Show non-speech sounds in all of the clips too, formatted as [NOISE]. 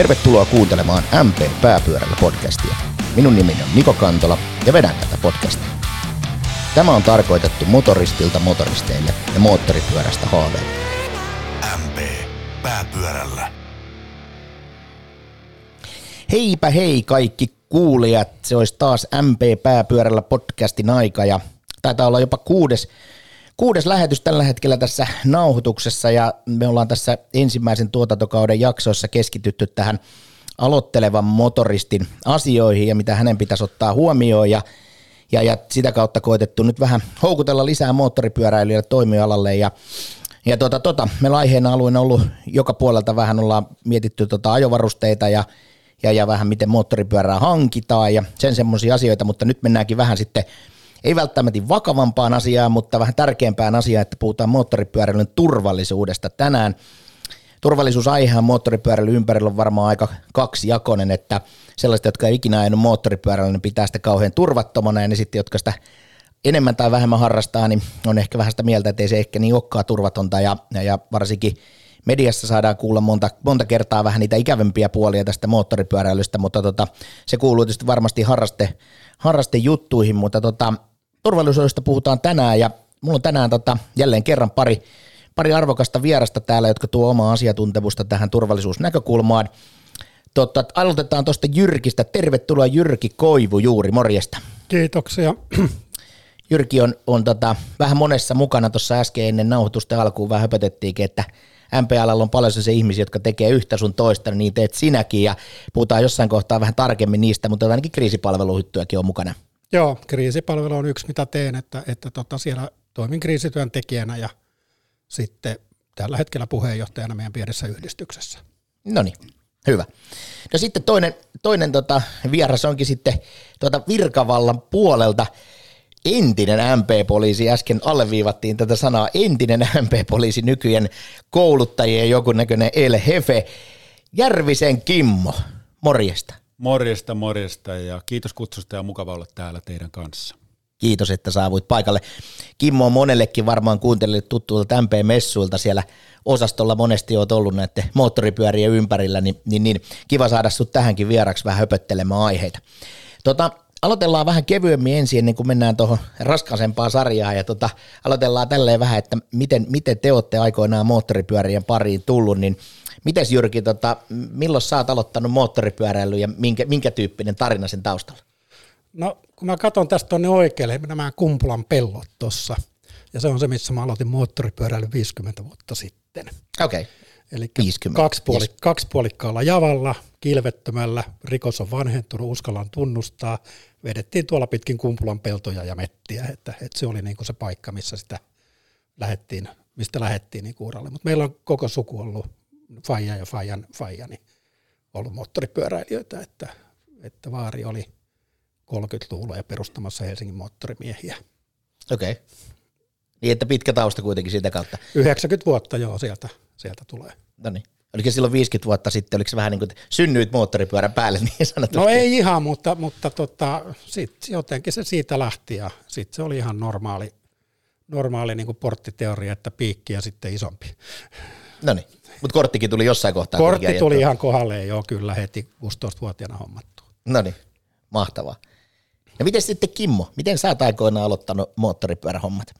Tervetuloa kuuntelemaan MP Pääpyörällä podcastia. Minun nimeni on Niko Kantola ja vedän tätä podcastia. Tämä on tarkoitettu motoristilta motoristeille ja moottoripyörästä haaveille. MP Pääpyörällä. Heipä hei kaikki kuulijat, se olisi taas MP Pääpyörällä podcastin aika ja taitaa olla jopa kuudes, kuudes lähetys tällä hetkellä tässä nauhoituksessa ja me ollaan tässä ensimmäisen tuotantokauden jaksoissa keskitytty tähän aloittelevan motoristin asioihin ja mitä hänen pitäisi ottaa huomioon ja, ja, ja sitä kautta koetettu nyt vähän houkutella lisää moottoripyöräilijöitä toimialalle ja ja tota, tota, meillä aiheena alueena ollut joka puolelta vähän ollaan mietitty tota ajovarusteita ja, ja, ja vähän miten moottoripyörää hankitaan ja sen semmoisia asioita, mutta nyt mennäänkin vähän sitten ei välttämättä vakavampaan asiaan, mutta vähän tärkeämpään asiaan, että puhutaan moottoripyöräilyn turvallisuudesta tänään. Turvallisuusaihehan moottoripyöräilyn ympärillä on varmaan aika kaksijakoinen, että sellaiset, jotka ei ikinä ajanut moottoripyörällä, niin pitää sitä kauhean turvattomana, ja ne sitten, jotka sitä enemmän tai vähemmän harrastaa, niin on ehkä vähän sitä mieltä, että ei se ehkä niin olekaan turvatonta, ja, ja, ja varsinkin mediassa saadaan kuulla monta, monta kertaa vähän niitä ikävempiä puolia tästä moottoripyöräilystä, mutta tota, se kuuluu tietysti varmasti harraste, harrastejuttuihin, mutta tota, turvallisuudesta puhutaan tänään ja mulla on tänään tota, jälleen kerran pari, pari arvokasta vierasta täällä, jotka tuo omaa asiantuntemusta tähän turvallisuusnäkökulmaan. Tota, aloitetaan tuosta Jyrkistä. Tervetuloa Jyrki Koivu juuri, morjesta. Kiitoksia. [CLEARS THROAT] Jyrki on, on tota, vähän monessa mukana tuossa äsken ennen nauhoitusta alkuun vähän höpötettiinkin, että MPL on paljon se ihmisiä, jotka tekee yhtä sun toista, niin teet sinäkin ja puhutaan jossain kohtaa vähän tarkemmin niistä, mutta ainakin kriisipalveluhyttyäkin on mukana. Joo, kriisipalvelu on yksi, mitä teen, että, että tota siellä toimin kriisityöntekijänä ja sitten tällä hetkellä puheenjohtajana meidän pienessä yhdistyksessä. No niin, hyvä. No sitten toinen, toinen tota, vieras onkin sitten tuota Virkavallan puolelta entinen MP-poliisi, äsken alleviivattiin tätä sanaa, entinen [LAUGHS] MP-poliisi, nykyään kouluttajien joku näköinen El Hefe, Järvisen Kimmo, morjesta. Morjesta, morjesta ja kiitos kutsusta ja mukava olla täällä teidän kanssa. Kiitos, että saavuit paikalle. Kimmo on monellekin varmaan kuuntelijat tuttuilta MP-messuilta siellä osastolla monesti olet ollut näiden moottoripyörien ympärillä, niin, niin, niin kiva saada sut tähänkin vieraksi vähän höpöttelemään aiheita. Tota, aloitellaan vähän kevyemmin ensin ennen kuin mennään tuohon raskaisempaan sarjaan ja tota, aloitellaan tälleen vähän, että miten, miten te olette aikoinaan moottoripyörien pariin tullut, niin Mites Jyrki, tota, milloin sä oot aloittanut moottoripyöräily ja minkä, minkä tyyppinen tarina sen taustalla? No kun mä katson tästä tuonne oikealle, nämä Kumpulan pellot tuossa, ja se on se, missä mä aloitin moottoripyöräily 50 vuotta sitten. Okei. Okay. Eli kaksipuoli, yes. kaksipuolikkaalla javalla, kilvettömällä, rikos on vanhentunut, uskallan tunnustaa. Vedettiin tuolla pitkin kumpulan peltoja ja mettiä, että, että se oli niin kuin se paikka, missä sitä lähettiin, mistä lähettiin niin uralle. Mutta meillä on koko suku ollut Faija ja Fajan Faija, niin ollut moottoripyöräilijöitä, että, että Vaari oli 30-luvulla ja perustamassa Helsingin moottorimiehiä. Okei. Okay. Niin, että pitkä tausta kuitenkin siitä kautta. 90 vuotta joo, sieltä, sieltä tulee. No niin. Oliko silloin 50 vuotta sitten, oliko se vähän niin kuin synnyit moottoripyörän päälle [LAUGHS] niin sanotusti? No ei ihan, mutta, mutta tota, sit jotenkin se siitä lähti ja sitten se oli ihan normaali, normaali niin kuin porttiteoria, että piikki ja sitten isompi. No niin, mutta korttikin tuli jossain kohtaa. Kortti tuli ihan kohdalle jo kyllä heti 16-vuotiaana hommattu. No niin, mahtavaa. Ja miten sitten Kimmo, miten sä oot aikoinaan aloittanut moottoripyörähommat?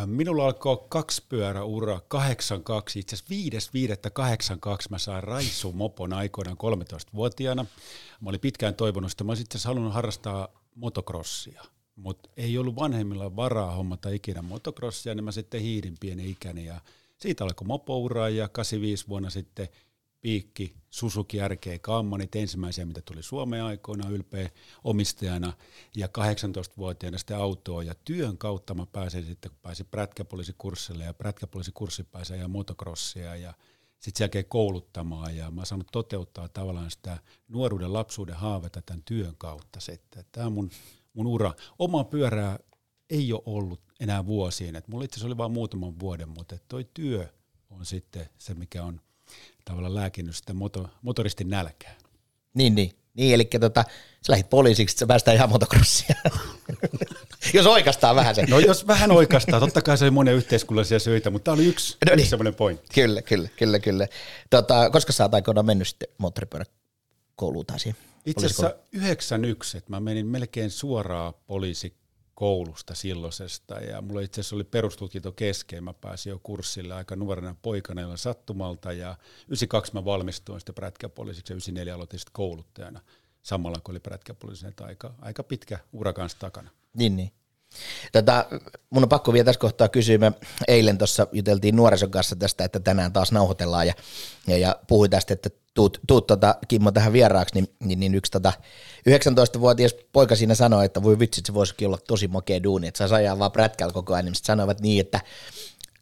Äh, minulla alkoi kaksi pyöräura 82, itse asiassa 5.5.82 mä sain Raisu Mopon aikoinaan 13-vuotiaana. Mä olin pitkään toivonut sitä, mä olisin itse asiassa halunnut harrastaa motocrossia, mutta ei ollut vanhemmilla varaa hommata ikinä motocrossia, niin mä sitten hiidin pieni ikäni ja siitä alkoi mopoura ja 85 vuonna sitten piikki Suzuki RG Kammanit, ensimmäisiä, mitä tuli Suomeen aikoina ylpeä omistajana, ja 18-vuotiaana sitten autoa, ja työn kautta mä pääsin sitten, kun pääsin prätkäpoliisikurssille, ja prätkäpoliisikurssi pääsin ja motocrossia, ja sitten sen jälkeen kouluttamaan, ja mä saanut toteuttaa tavallaan sitä nuoruuden, lapsuuden haavetta tämän työn kautta sitten. Tämä on mun, mun ura. Oma pyörää ei ole ollut enää vuosiin. Et mulla itse asiassa oli vain muutaman vuoden, mutta toi työ on sitten se, mikä on tavallaan lääkinnyt sitä moto, motoristin nälkää. Niin, niin. Niin, eli tota, sä lähdit poliisiksi, että sä päästään ihan motocrossia. [LAUGHS] Jos oikeastaan vähän se. No jos vähän oikeastaan, totta kai se oli monia yhteiskunnallisia syitä, mutta tämä oli yksi, No niin. yksi semmoinen pointti. Kyllä, kyllä, kyllä, kyllä. Tota, koska sä oot aikoinaan mennyt sitten moottoripyöräkouluun tai siihen? Itse asiassa 91, että mä menin melkein suoraan poliisikoulusta silloisesta ja mulla itse asiassa oli perustutkinto kesken, mä pääsin jo kurssille aika nuorena poikana jolla sattumalta ja 92 mä valmistuin sitten prätkäpoliisiksi ja 94 aloitin sitten kouluttajana samalla kun oli prätkäpoliisina, että aika, aika pitkä ura kanssa takana. Niin, niin. Tätä, mun on pakko vielä tässä kohtaa kysyä. Me eilen tuossa juteltiin nuorison kanssa tästä, että tänään taas nauhoitellaan ja, ja, ja puhui tästä, että tuut, tuut tota, Kimmo tähän vieraaksi, niin, niin, niin yksi tota, 19-vuotias poika siinä sanoi, että voi vitsi, se voisikin olla tosi makea duuni, että saisi ajaa vaan prätkällä koko ajan, niin sanoivat niin, että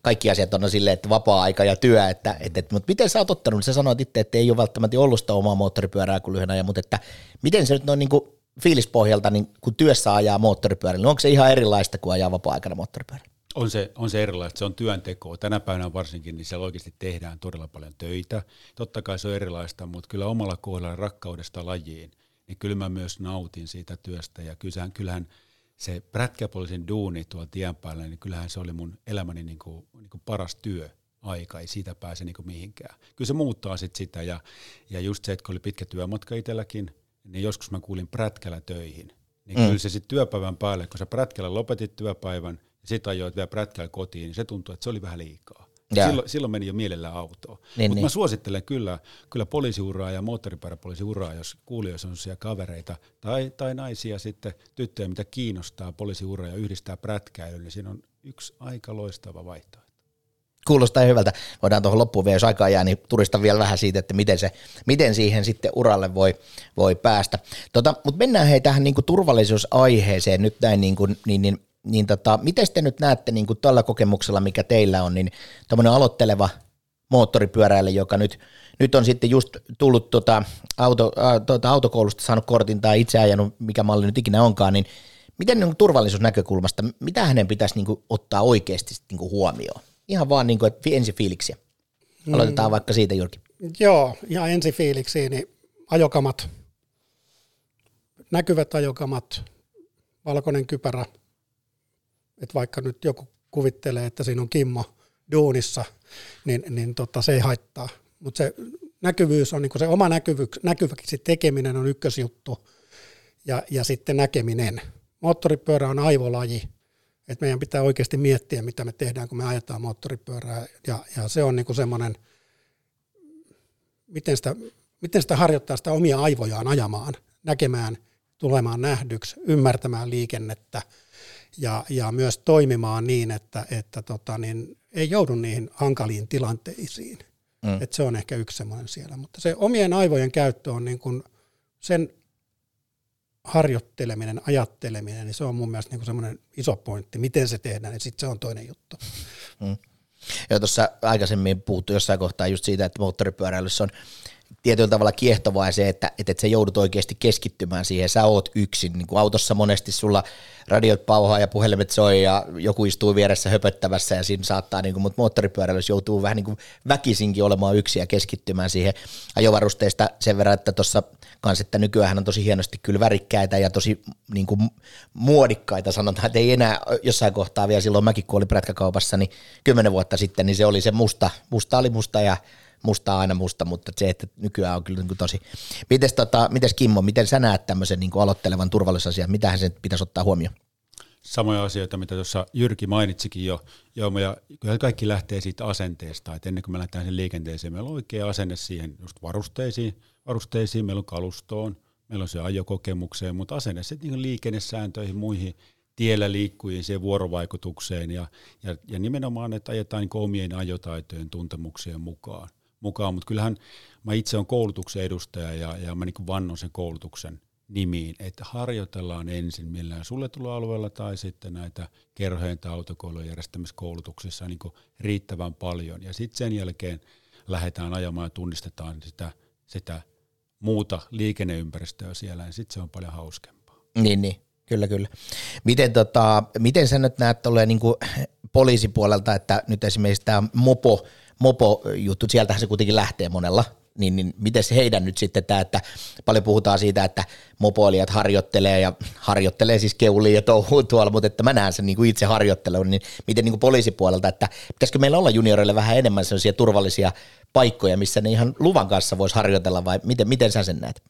kaikki asiat on silleen, että vapaa-aika ja työ, että, että, että mutta miten sä oot ottanut, sä sanoit itse, että ei ole välttämättä ollut sitä omaa moottoripyörää kuin lyhyen ajan, mutta että miten se nyt noin niin kuin fiilispohjalta, niin kun työssä ajaa moottoripyörällä, niin onko se ihan erilaista kuin ajaa vapaa-aikana moottoripyörällä? On se, on se erilaista, se on työntekoa. Tänä päivänä varsinkin, niin siellä oikeasti tehdään todella paljon töitä. Totta kai se on erilaista, mutta kyllä omalla kohdalla rakkaudesta lajiin, niin kyllä mä myös nautin siitä työstä. Ja kyllähän, kyllähän se prätkäpoliisin duuni tuolla tien päällä, niin kyllähän se oli mun elämäni niin kuin, niin kuin paras työ aika, ei siitä pääse niin kuin mihinkään. Kyllä se muuttaa sit sitä ja, ja just se, että kun oli pitkä työmatka itselläkin, niin joskus mä kuulin prätkällä töihin. Niin mm. kyllä se sitten työpäivän päälle, kun sä prätkällä lopetit työpäivän ja sitten ajoit vielä prätkällä kotiin, niin se tuntui, että se oli vähän liikaa. Silloin, silloin meni jo mielellään autoon. Niin, Mutta niin. mä suosittelen kyllä, kyllä poliisiuraa ja moottoripyöräpoliisiuraa, jos kuulijoissa on sellaisia kavereita tai, tai naisia sitten, tyttöjä, mitä kiinnostaa poliisiuraa ja yhdistää prätkäilyyn, niin siinä on yksi aika loistava vaihtoehto. Kuulostaa hyvältä. Voidaan tuohon loppuun vielä, jos aikaa jää, niin turista vielä vähän siitä, että miten, se, miten siihen sitten uralle voi, voi päästä. Tota, Mutta mennään hei tähän niin kuin turvallisuusaiheeseen nyt näin, niin, kuin, niin, niin, niin tota, miten te nyt näette niin kuin tällä kokemuksella, mikä teillä on, niin tämmöinen aloitteleva moottoripyöräilijä, joka nyt, nyt on sitten just tullut tota, auto, ä, tota, autokoulusta saanut kortin tai itse ajanut, mikä malli nyt ikinä onkaan, niin miten niin turvallisuusnäkökulmasta, mitä hänen pitäisi niin kuin, ottaa oikeasti niin kuin huomioon? Ihan vaan niin kuin, että ensi fiiliksiä. Aloitetaan mm. vaikka siitä, Jyrki. Joo, ja ensifiiliksiin, niin ajokamat, näkyvät ajokamat, valkoinen kypärä, että vaikka nyt joku kuvittelee, että siinä on Kimmo duunissa, niin, niin tota, se ei haittaa. Mutta se näkyvyys on, niin se oma näkyvyys, näkyväksi tekeminen on ykkösjuttu, ja, ja sitten näkeminen. Moottoripyörä on aivolaji, että meidän pitää oikeasti miettiä, mitä me tehdään, kun me ajetaan moottoripyörää, ja, ja se on niin semmoinen, miten sitä, miten sitä harjoittaa sitä omia aivojaan ajamaan, näkemään, tulemaan nähdyksi, ymmärtämään liikennettä ja, ja myös toimimaan niin, että, että tota, niin ei joudu niihin hankaliin tilanteisiin. Mm. Et se on ehkä yksi semmoinen siellä. Mutta se omien aivojen käyttö on niin kuin sen harjoitteleminen, ajatteleminen, niin se on mun mielestä niin semmoinen iso pointti. Miten se tehdään, niin sitten se on toinen juttu. Mm. Ja tuossa aikaisemmin puhuttu jossain kohtaa just siitä, että moottoripyöräilyssä on tietyllä tavalla kiehtovaa se, että, että sä joudut oikeasti keskittymään siihen, sä oot yksin, niin kuin autossa monesti sulla radiot pauhaa ja puhelimet soi ja joku istuu vieressä höpöttävässä ja siinä saattaa, niin kuin, mutta moottoripyöräilyssä joutuu vähän niin kuin väkisinkin olemaan yksi ja keskittymään siihen ajovarusteista sen verran, että tuossa kanssa, että nykyään on tosi hienosti kyllä värikkäitä ja tosi niin kuin muodikkaita sanotaan, että ei enää jossain kohtaa vielä silloin mäkin kun olin prätkäkaupassa, niin kymmenen vuotta sitten, niin se oli se musta, musta oli musta ja musta aina musta, mutta se, että nykyään on kyllä niin tosi. Mites, tota, mites Kimmo, miten sä näet tämmöisen niin kuin aloittelevan turvallisuusasian, mitähän sen pitäisi ottaa huomioon? Samoja asioita, mitä tuossa Jyrki mainitsikin jo, joo, ja kyllä kaikki lähtee siitä asenteesta, että ennen kuin me lähdetään sen liikenteeseen, meillä on oikea asenne siihen just varusteisiin, varusteisiin meillä on kalustoon, meillä on se ajokokemukseen, mutta asenne sitten niin liikennesääntöihin, muihin tiellä liikkujiin, siihen vuorovaikutukseen ja, ja, ja nimenomaan, että ajetaan niin omien ajotaitojen tuntemuksien mukaan mukaan, mutta kyllähän mä itse olen koulutuksen edustaja ja, ja mä niin vannon sen koulutuksen nimiin, että harjoitellaan ensin millään suljetulla tai sitten näitä kerhojen tai autokoulujen järjestämiskoulutuksissa niin riittävän paljon ja sitten sen jälkeen lähdetään ajamaan ja tunnistetaan sitä, sitä muuta liikenneympäristöä siellä, ja sitten se on paljon hauskempaa. Niin, niin. Kyllä, kyllä. Miten, tota, miten sä nyt näet tolleen niin poliisipuolelta, että nyt esimerkiksi tämä mopo, mopo-juttu, sieltähän se kuitenkin lähtee monella, niin, niin miten se heidän nyt sitten tämä, että paljon puhutaan siitä, että mopoilijat harjoittelee ja harjoittelee siis keuliin ja touhuu tuolla, mutta että mä näen sen niin kuin itse harjoittelun, niin miten niin kuin poliisipuolelta, että pitäisikö meillä olla junioreille vähän enemmän sellaisia turvallisia paikkoja, missä ne ihan luvan kanssa voisi harjoitella vai miten, miten sä sen näet?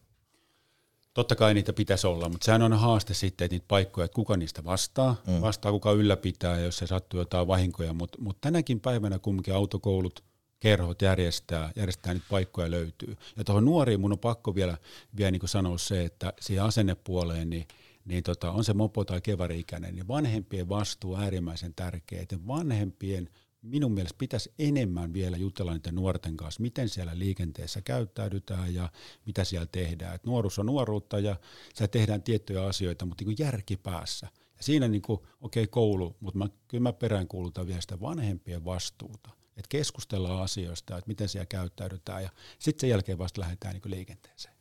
Totta kai niitä pitäisi olla, mutta sehän on haaste sitten, että niitä paikkoja, että kuka niistä vastaa, mm. vastaa kuka ylläpitää, jos se sattuu jotain vahinkoja, mutta mut tänäkin päivänä kumminkin autokoulut, kerhot järjestää, järjestää niitä paikkoja löytyy. Ja tuohon nuoriin mun on pakko vielä, vielä niin sanoa se, että siihen asennepuoleen, niin niin tota, on se mopo tai kevari-ikäinen, niin vanhempien vastuu on äärimmäisen tärkeä. Että vanhempien minun mielestä pitäisi enemmän vielä jutella niiden nuorten kanssa, miten siellä liikenteessä käyttäydytään ja mitä siellä tehdään. Et nuoruus on nuoruutta ja siellä tehdään tiettyjä asioita, mutta niin järki päässä. Ja siinä niin okei okay, koulu, mutta mä, kyllä mä peräänkuulutan vielä sitä vanhempien vastuuta. Että keskustellaan asioista, että miten siellä käyttäydytään ja sitten sen jälkeen vasta lähdetään niin liikenteeseen.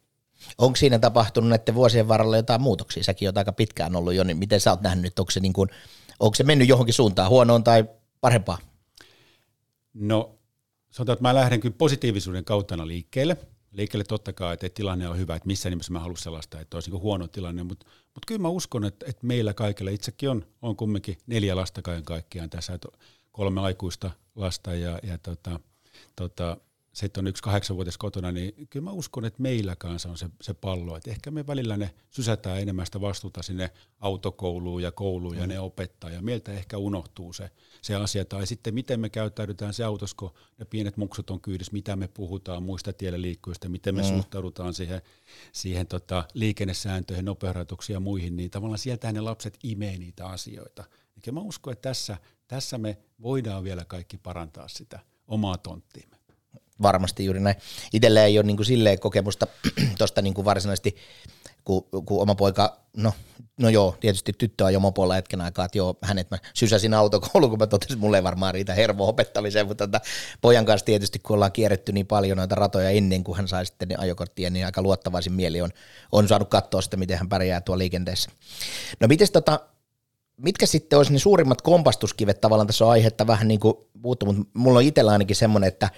Onko siinä tapahtunut näiden vuosien varrella jotain muutoksia? Säkin olet aika pitkään ollut jo, niin miten sä oot nähnyt, onko se, niin kuin, onko se mennyt johonkin suuntaan, huonoon tai parempaan? No sanotaan, että mä lähden kyllä positiivisuuden kautta liikkeelle. Liikkeelle totta kai, että tilanne on hyvä, että missä nimessä mä haluan sellaista, että olisi niin huono tilanne, mutta, mutta kyllä mä uskon, että, että meillä kaikilla, itsekin on, on kumminkin neljä lasta kaiken kaikkiaan tässä, että kolme aikuista lasta ja, ja tota, tota, sitten on yksi kahdeksanvuotias kotona, niin kyllä mä uskon, että meillä kanssa on se, se pallo, että ehkä me välillä ne sysätään enemmän sitä vastuuta sinne autokouluun ja kouluun mm. ja ne opettaa, ja meiltä ehkä unohtuu se, se asia, tai sitten miten me käyttäydytään se autossa, kun ne pienet muksut on kyydissä, mitä me puhutaan muista tielle liikkujista, miten me mm. suhtaudutaan siihen, siihen tota, liikennesääntöihin, nopearajoituksiin ja muihin, niin tavallaan sieltä ne lapset imee niitä asioita. Eli mä uskon, että tässä, tässä me voidaan vielä kaikki parantaa sitä omaa tonttiimme varmasti juuri näin. Itsellä ei ole niin kuin silleen kokemusta [CLEARS THROAT] tuosta niin varsinaisesti, kun, kun oma poika, no, no joo, tietysti tyttö on jo mopolla hetken aikaa, että joo, hänet mä sysäsin autokouluun, kun mä totesin, että mulle ei varmaan riitä hermo opettamiseen, mutta tota, pojan kanssa tietysti, kun ollaan kierretty niin paljon noita ratoja ennen kuin hän sai sitten ne ajokorttia, niin aika luottavaisin mieli on, on saanut katsoa sitä, miten hän pärjää tuolla liikenteessä. No mites tota, mitkä sitten olisi ne suurimmat kompastuskivet tavallaan, tässä on aihetta vähän niin kuin puuttu, mutta mulla on itsellä ainakin semmoinen, että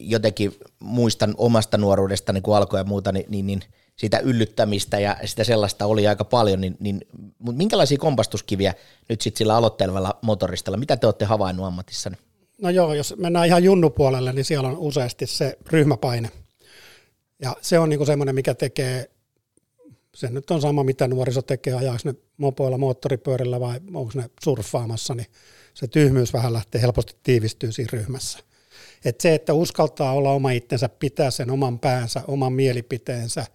jotenkin muistan omasta nuoruudesta niin kun alkoi ja muuta, niin, niin, niin sitä yllyttämistä ja sitä sellaista oli aika paljon, niin, niin minkälaisia kompastuskiviä nyt sitten sillä aloittelevalla motoristalla, mitä te olette havainnut ammatissanne? No joo, jos mennään ihan junnupuolelle, niin siellä on useasti se ryhmäpaine. Ja se on niinku semmoinen, mikä tekee, se nyt on sama mitä nuoriso tekee, ajaako ne mopoilla, moottoripyörillä vai onko ne surffaamassa, niin se tyhmyys vähän lähtee helposti tiivistyy siinä ryhmässä – et se, että uskaltaa olla oma itsensä, pitää sen oman päänsä, oman mielipiteensä,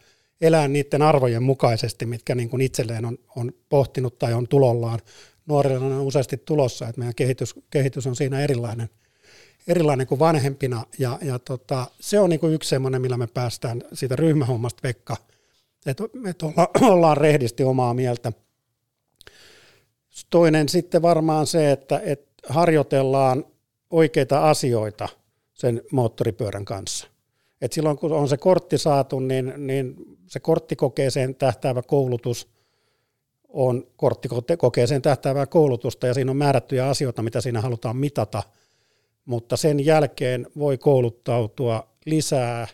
elää niiden arvojen mukaisesti, mitkä niin kuin itselleen on, on pohtinut tai on tulollaan. Nuorilla on useasti tulossa, että meidän kehitys, kehitys on siinä erilainen, erilainen kuin vanhempina. Ja, ja tota, se on niin kuin yksi semmoinen, millä me päästään siitä ryhmähommasta vekka, että, että olla, [CLEARS THROAT] ollaan rehdisti omaa mieltä. Toinen sitten varmaan se, että, että harjoitellaan oikeita asioita – sen moottoripyörän kanssa. Et silloin kun on se kortti saatu, niin, niin se korttikokeeseen tähtäävä koulutus on korttikokeeseen tähtäävää koulutusta ja siinä on määrättyjä asioita, mitä siinä halutaan mitata, mutta sen jälkeen voi kouluttautua lisää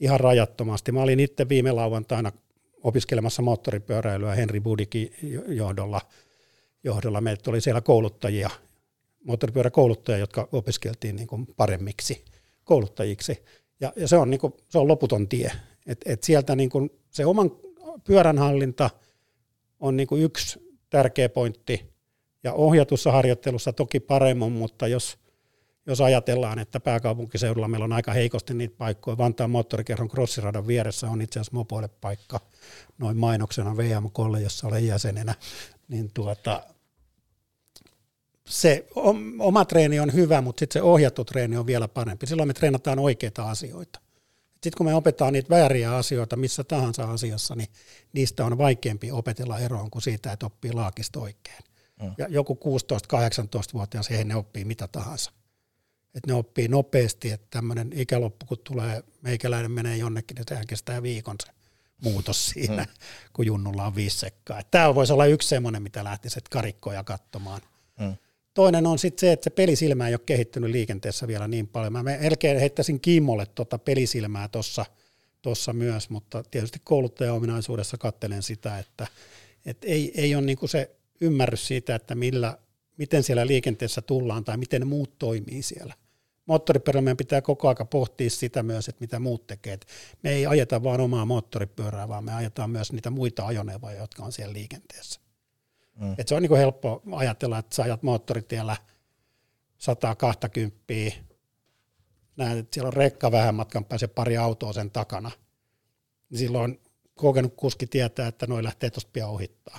ihan rajattomasti. Mä olin itse viime lauantaina opiskelemassa moottoripyöräilyä Henri Budikin johdolla. johdolla. Meiltä oli siellä kouluttajia, moottoripyöräkouluttajia, jotka opiskeltiin niin kuin paremmiksi kouluttajiksi. Ja, ja se, on niin kuin, se on loputon tie. Et, et sieltä niin kuin se oman pyöränhallinta on niin kuin yksi tärkeä pointti, ja ohjatussa harjoittelussa toki paremmin, mutta jos, jos ajatellaan, että pääkaupunkiseudulla meillä on aika heikosti niitä paikkoja, Vantaan moottorikerron crossiradan vieressä on itse asiassa mopoille paikka, noin mainoksena VM-kolle, jossa olen jäsenenä, niin tuota, se oma treeni on hyvä, mutta sitten se ohjattu treeni on vielä parempi. Silloin me treenataan oikeita asioita. Sitten kun me opetaan niitä vääriä asioita missä tahansa asiassa, niin niistä on vaikeampi opetella eroon kuin siitä, että oppii laakista oikein. Mm. Ja joku 16-18-vuotias, he ne oppii mitä tahansa. Et ne oppii nopeasti, että tämmöinen ikäloppu, kun tulee, meikäläinen menee jonnekin, niin sehän kestää viikon se muutos siinä, mm. kun junnulla on viisi sekkaa. Tämä voisi olla yksi semmoinen, mitä lähtisi karikkoja katsomaan. Mm toinen on sitten se, että se pelisilmä ei ole kehittynyt liikenteessä vielä niin paljon. Mä melkein heittäisin Kimmolle tuota pelisilmää tuossa tossa myös, mutta tietysti kouluttajaominaisuudessa kattelen sitä, että et ei, ei ole niinku se ymmärrys siitä, että millä, miten siellä liikenteessä tullaan tai miten muut toimii siellä. Moottoripyörällä meidän pitää koko aika pohtia sitä myös, että mitä muut tekee. Et me ei ajeta vain omaa moottoripyörää, vaan me ajetaan myös niitä muita ajoneuvoja, jotka on siellä liikenteessä. Mm. Et se on niin kuin helppo ajatella, että sä ajat moottoritiellä 120, näet, että siellä on rekka vähän matkan päässä pari autoa sen takana, niin silloin kokenut kuski tietää, että noin lähtee tuosta pian ohittaa.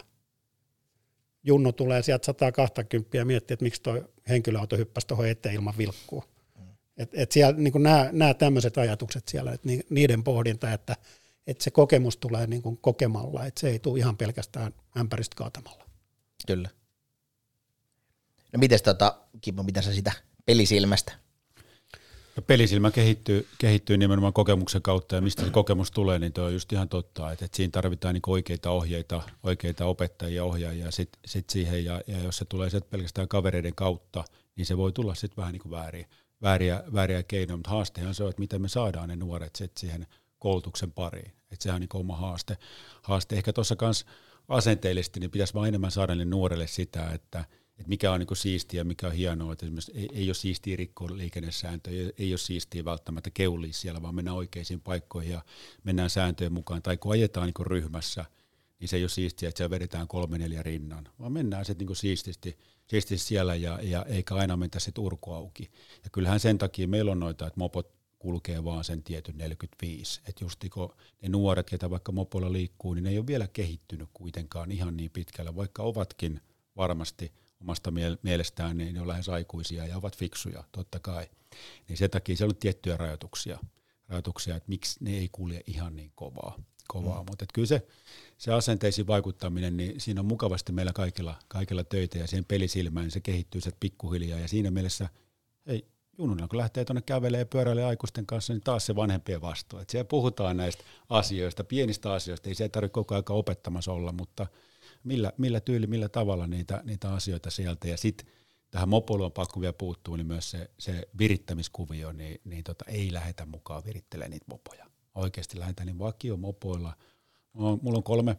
Junno tulee sieltä 120 ja miettii, että miksi tuo henkilöauto hyppäsi tuohon eteen ilman vilkkua. Mm. Et, et siellä niin nämä, nämä tämmöiset ajatukset siellä, että niiden pohdinta, että, että se kokemus tulee niin kuin kokemalla, että se ei tule ihan pelkästään ämpäristä kaatamalla. Kyllä. No miten tota, Kimmo, mitä sä sitä pelisilmästä? No pelisilmä kehittyy, kehittyy nimenomaan kokemuksen kautta ja mistä se kokemus tulee, niin tuo on just ihan totta, että, että siinä tarvitaan niin oikeita ohjeita, oikeita opettajia, ohjaajia sit, sit siihen ja, ja, jos se tulee sieltä pelkästään kavereiden kautta, niin se voi tulla sitten vähän niin kuin vääriä, vääriä, vääriä keinoja, mutta haastehan se on, että miten me saadaan ne nuoret sit siihen koulutuksen pariin, että sehän on niin oma haaste. haaste. Ehkä tuossa kanssa asenteellisesti, niin pitäisi vain enemmän saada ne nuorelle sitä, että, että mikä on niin siistiä ja mikä on hienoa, että esimerkiksi ei, ei ole siistiä rikkoa liikennesääntöjä, ei, ei ole siistiä välttämättä keulia siellä, vaan mennään oikeisiin paikkoihin ja mennään sääntöjen mukaan, tai kun ajetaan niin ryhmässä, niin se ei ole siistiä, että siellä vedetään kolme neljä rinnan, vaan mennään sitten niin siististi, siististi siellä ja, ja eikä aina mentä sitten urku auki. Ja kyllähän sen takia meillä on noita, että mopot kulkee vaan sen tietyn 45. Että just kun ne nuoret, ketä vaikka mopolla liikkuu, niin ne ei ole vielä kehittynyt kuitenkaan ihan niin pitkällä, vaikka ovatkin varmasti omasta mielestään, niin ne on lähes aikuisia ja ovat fiksuja, totta kai. Niin sen takia siellä on tiettyjä rajoituksia, rajoituksia että miksi ne ei kulje ihan niin kovaa. kovaa. Mm. Mutta kyllä se, se asenteisiin vaikuttaminen, niin siinä on mukavasti meillä kaikilla, kaikilla töitä ja siihen pelisilmään, niin se kehittyy se pikkuhiljaa ja siinä mielessä ei, junnuna kun lähtee tuonne kävelee pyöräilee aikuisten kanssa, niin taas se vanhempien vastuu. Että siellä puhutaan näistä asioista, pienistä asioista, ei se tarvitse koko ajan opettamassa olla, mutta millä, millä tyyli, millä tavalla niitä, niitä asioita sieltä. Ja sitten tähän mopoiluun pakko vielä puuttua, niin myös se, se virittämiskuvio, niin, niin tota, ei lähetä mukaan virittelemään niitä mopoja. Oikeasti lähdetään niin vakio mopoilla. Mulla on kolme,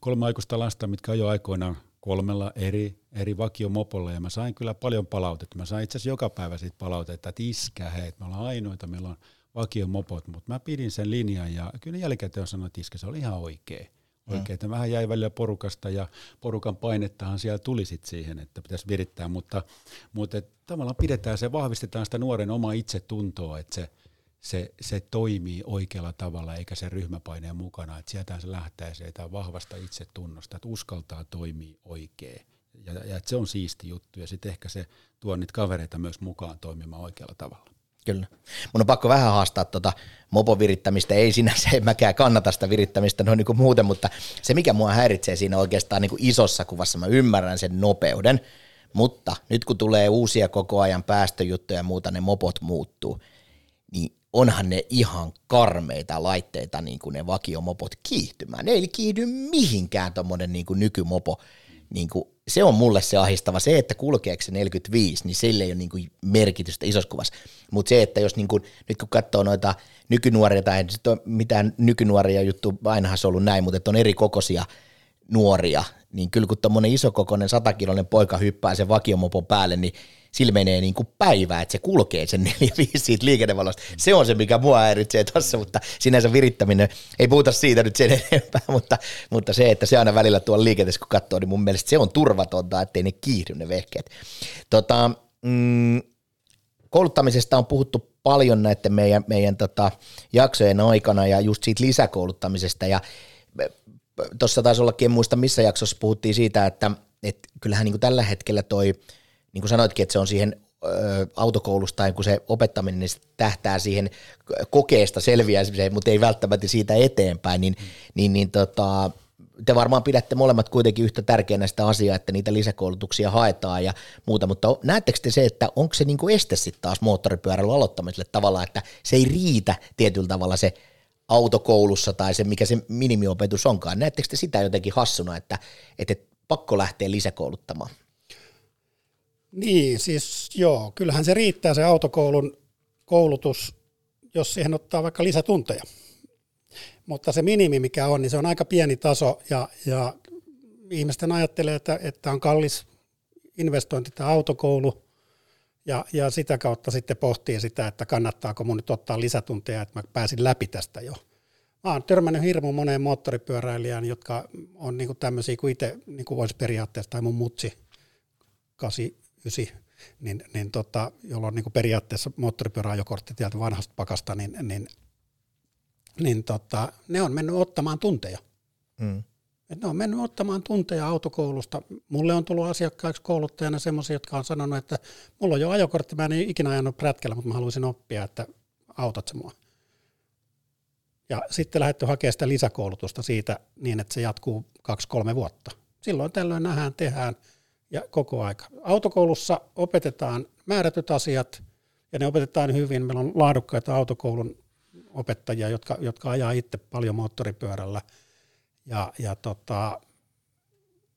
kolme aikuista lasta, mitkä jo aikoinaan kolmella eri, eri vakiomopolla ja mä sain kyllä paljon palautetta. Mä sain itse asiassa joka päivä siitä palautetta, että iskä, hei, me ollaan ainoita, meillä on vakiomopot, mutta mä pidin sen linjan ja kyllä jälkikäteen sanonut, että iskä, se oli ihan oikea. Oikein, mm. vähän jäi välillä porukasta ja porukan painettahan siellä tuli sit siihen, että pitäisi virittää, mutta, mutta et, tavallaan pidetään se, vahvistetaan sitä nuoren omaa itsetuntoa, että se, se, se toimii oikealla tavalla eikä se ryhmäpaineen mukana. Että sieltä se lähtee sieltä vahvasta itsetunnosta, että uskaltaa toimia oikein. Ja, ja se on siisti juttu ja sitten ehkä se tuo niitä kavereita myös mukaan toimimaan oikealla tavalla. Kyllä. Mun on pakko vähän haastaa tuota mopovirittämistä. Ei sinänsä, en mäkään kannata sitä virittämistä noin niin kuin muuten, mutta se mikä mua häiritsee siinä oikeastaan niin kuin isossa kuvassa, mä ymmärrän sen nopeuden, mutta nyt kun tulee uusia koko ajan päästöjuttuja ja muuta, ne mopot muuttuu, niin onhan ne ihan karmeita laitteita, niin kuin ne vakiomopot kiihtymään. Ne ei kiihdy mihinkään tuommoinen niin kuin nykymopo. Niin kuin, se on mulle se ahistava. Se, että kulkeeko se 45, niin sille ei ole niin kuin merkitystä isossa kuvassa. Mutta se, että jos niin kuin, nyt kun katsoo noita nykynuoria, tai ei ole mitään nykynuoria juttu, ainahan se on ollut näin, mutta että on eri kokoisia nuoria, niin kyllä kun tuommoinen isokokoinen satakiloinen poika hyppää sen vakiomopon päälle, niin sillä menee niin kuin päivää, että se kulkee sen neljä [LAUGHS] viisi siitä liikennevalosta. Se on se, mikä mua häiritsee tuossa, mutta sinänsä virittäminen, ei puhuta siitä nyt sen [LAUGHS] enempää, mutta, mutta se, että se aina välillä tuolla liikenteessä kun katsoo, niin mun mielestä se on turvatonta, ettei ne kiihdy ne vehkeet. Tota, mm, kouluttamisesta on puhuttu paljon näiden meidän, meidän tota, jaksojen aikana ja just siitä lisäkouluttamisesta ja tuossa taisi ollakin, en muista missä jaksossa puhuttiin siitä, että, että kyllähän niin kuin tällä hetkellä toi – niin kuin sanoitkin, että se on siihen autokoulusta, kun se opettaminen niin se tähtää siihen kokeesta selviämiseen, mutta ei välttämättä siitä eteenpäin, niin, niin, niin tota, te varmaan pidätte molemmat kuitenkin yhtä tärkeänä sitä asiaa, että niitä lisäkoulutuksia haetaan ja muuta, mutta näettekö te se, että onko se niin kuin este sitten taas moottoripyöräilyn aloittamiselle tavallaan, että se ei riitä tietyllä tavalla se autokoulussa tai se, mikä se minimiopetus onkaan. Näettekö te sitä jotenkin hassuna, että, että pakko lähteä lisäkouluttamaan? Niin, siis joo, kyllähän se riittää se autokoulun koulutus, jos siihen ottaa vaikka lisätunteja. Mutta se minimi, mikä on, niin se on aika pieni taso ja, ja ihmisten ajattelee, että, että on kallis investointi tämä autokoulu ja, ja sitä kautta sitten pohtii sitä, että kannattaako mun nyt ottaa lisätunteja, että mä pääsin läpi tästä jo. Mä oon törmännyt hirmu moneen moottoripyöräilijään, jotka on niinku tämmöisiä kuin itse niinku voisi periaatteessa, tai mun mutsi 89, niin, niin tota, jolla on niinku periaatteessa moottoripyöräajokortti täältä vanhasta pakasta, niin, niin, niin tota, ne on mennyt ottamaan tunteja. Mm. Et ne on mennyt ottamaan tunteja autokoulusta. Mulle on tullut asiakkaiksi kouluttajana semmoisia, jotka on sanonut, että mulla on jo ajokortti, mä en ikinä ajanut prätkällä, mutta mä haluaisin oppia, että autat se mua. Ja sitten lähdetty hakemaan sitä lisäkoulutusta siitä niin, että se jatkuu kaksi-kolme vuotta. Silloin tällöin nähdään, tehdään ja koko aika. Autokoulussa opetetaan määrätyt asiat ja ne opetetaan hyvin. Meillä on laadukkaita autokoulun opettajia, jotka, jotka ajaa itse paljon moottoripyörällä – ja, ja tota,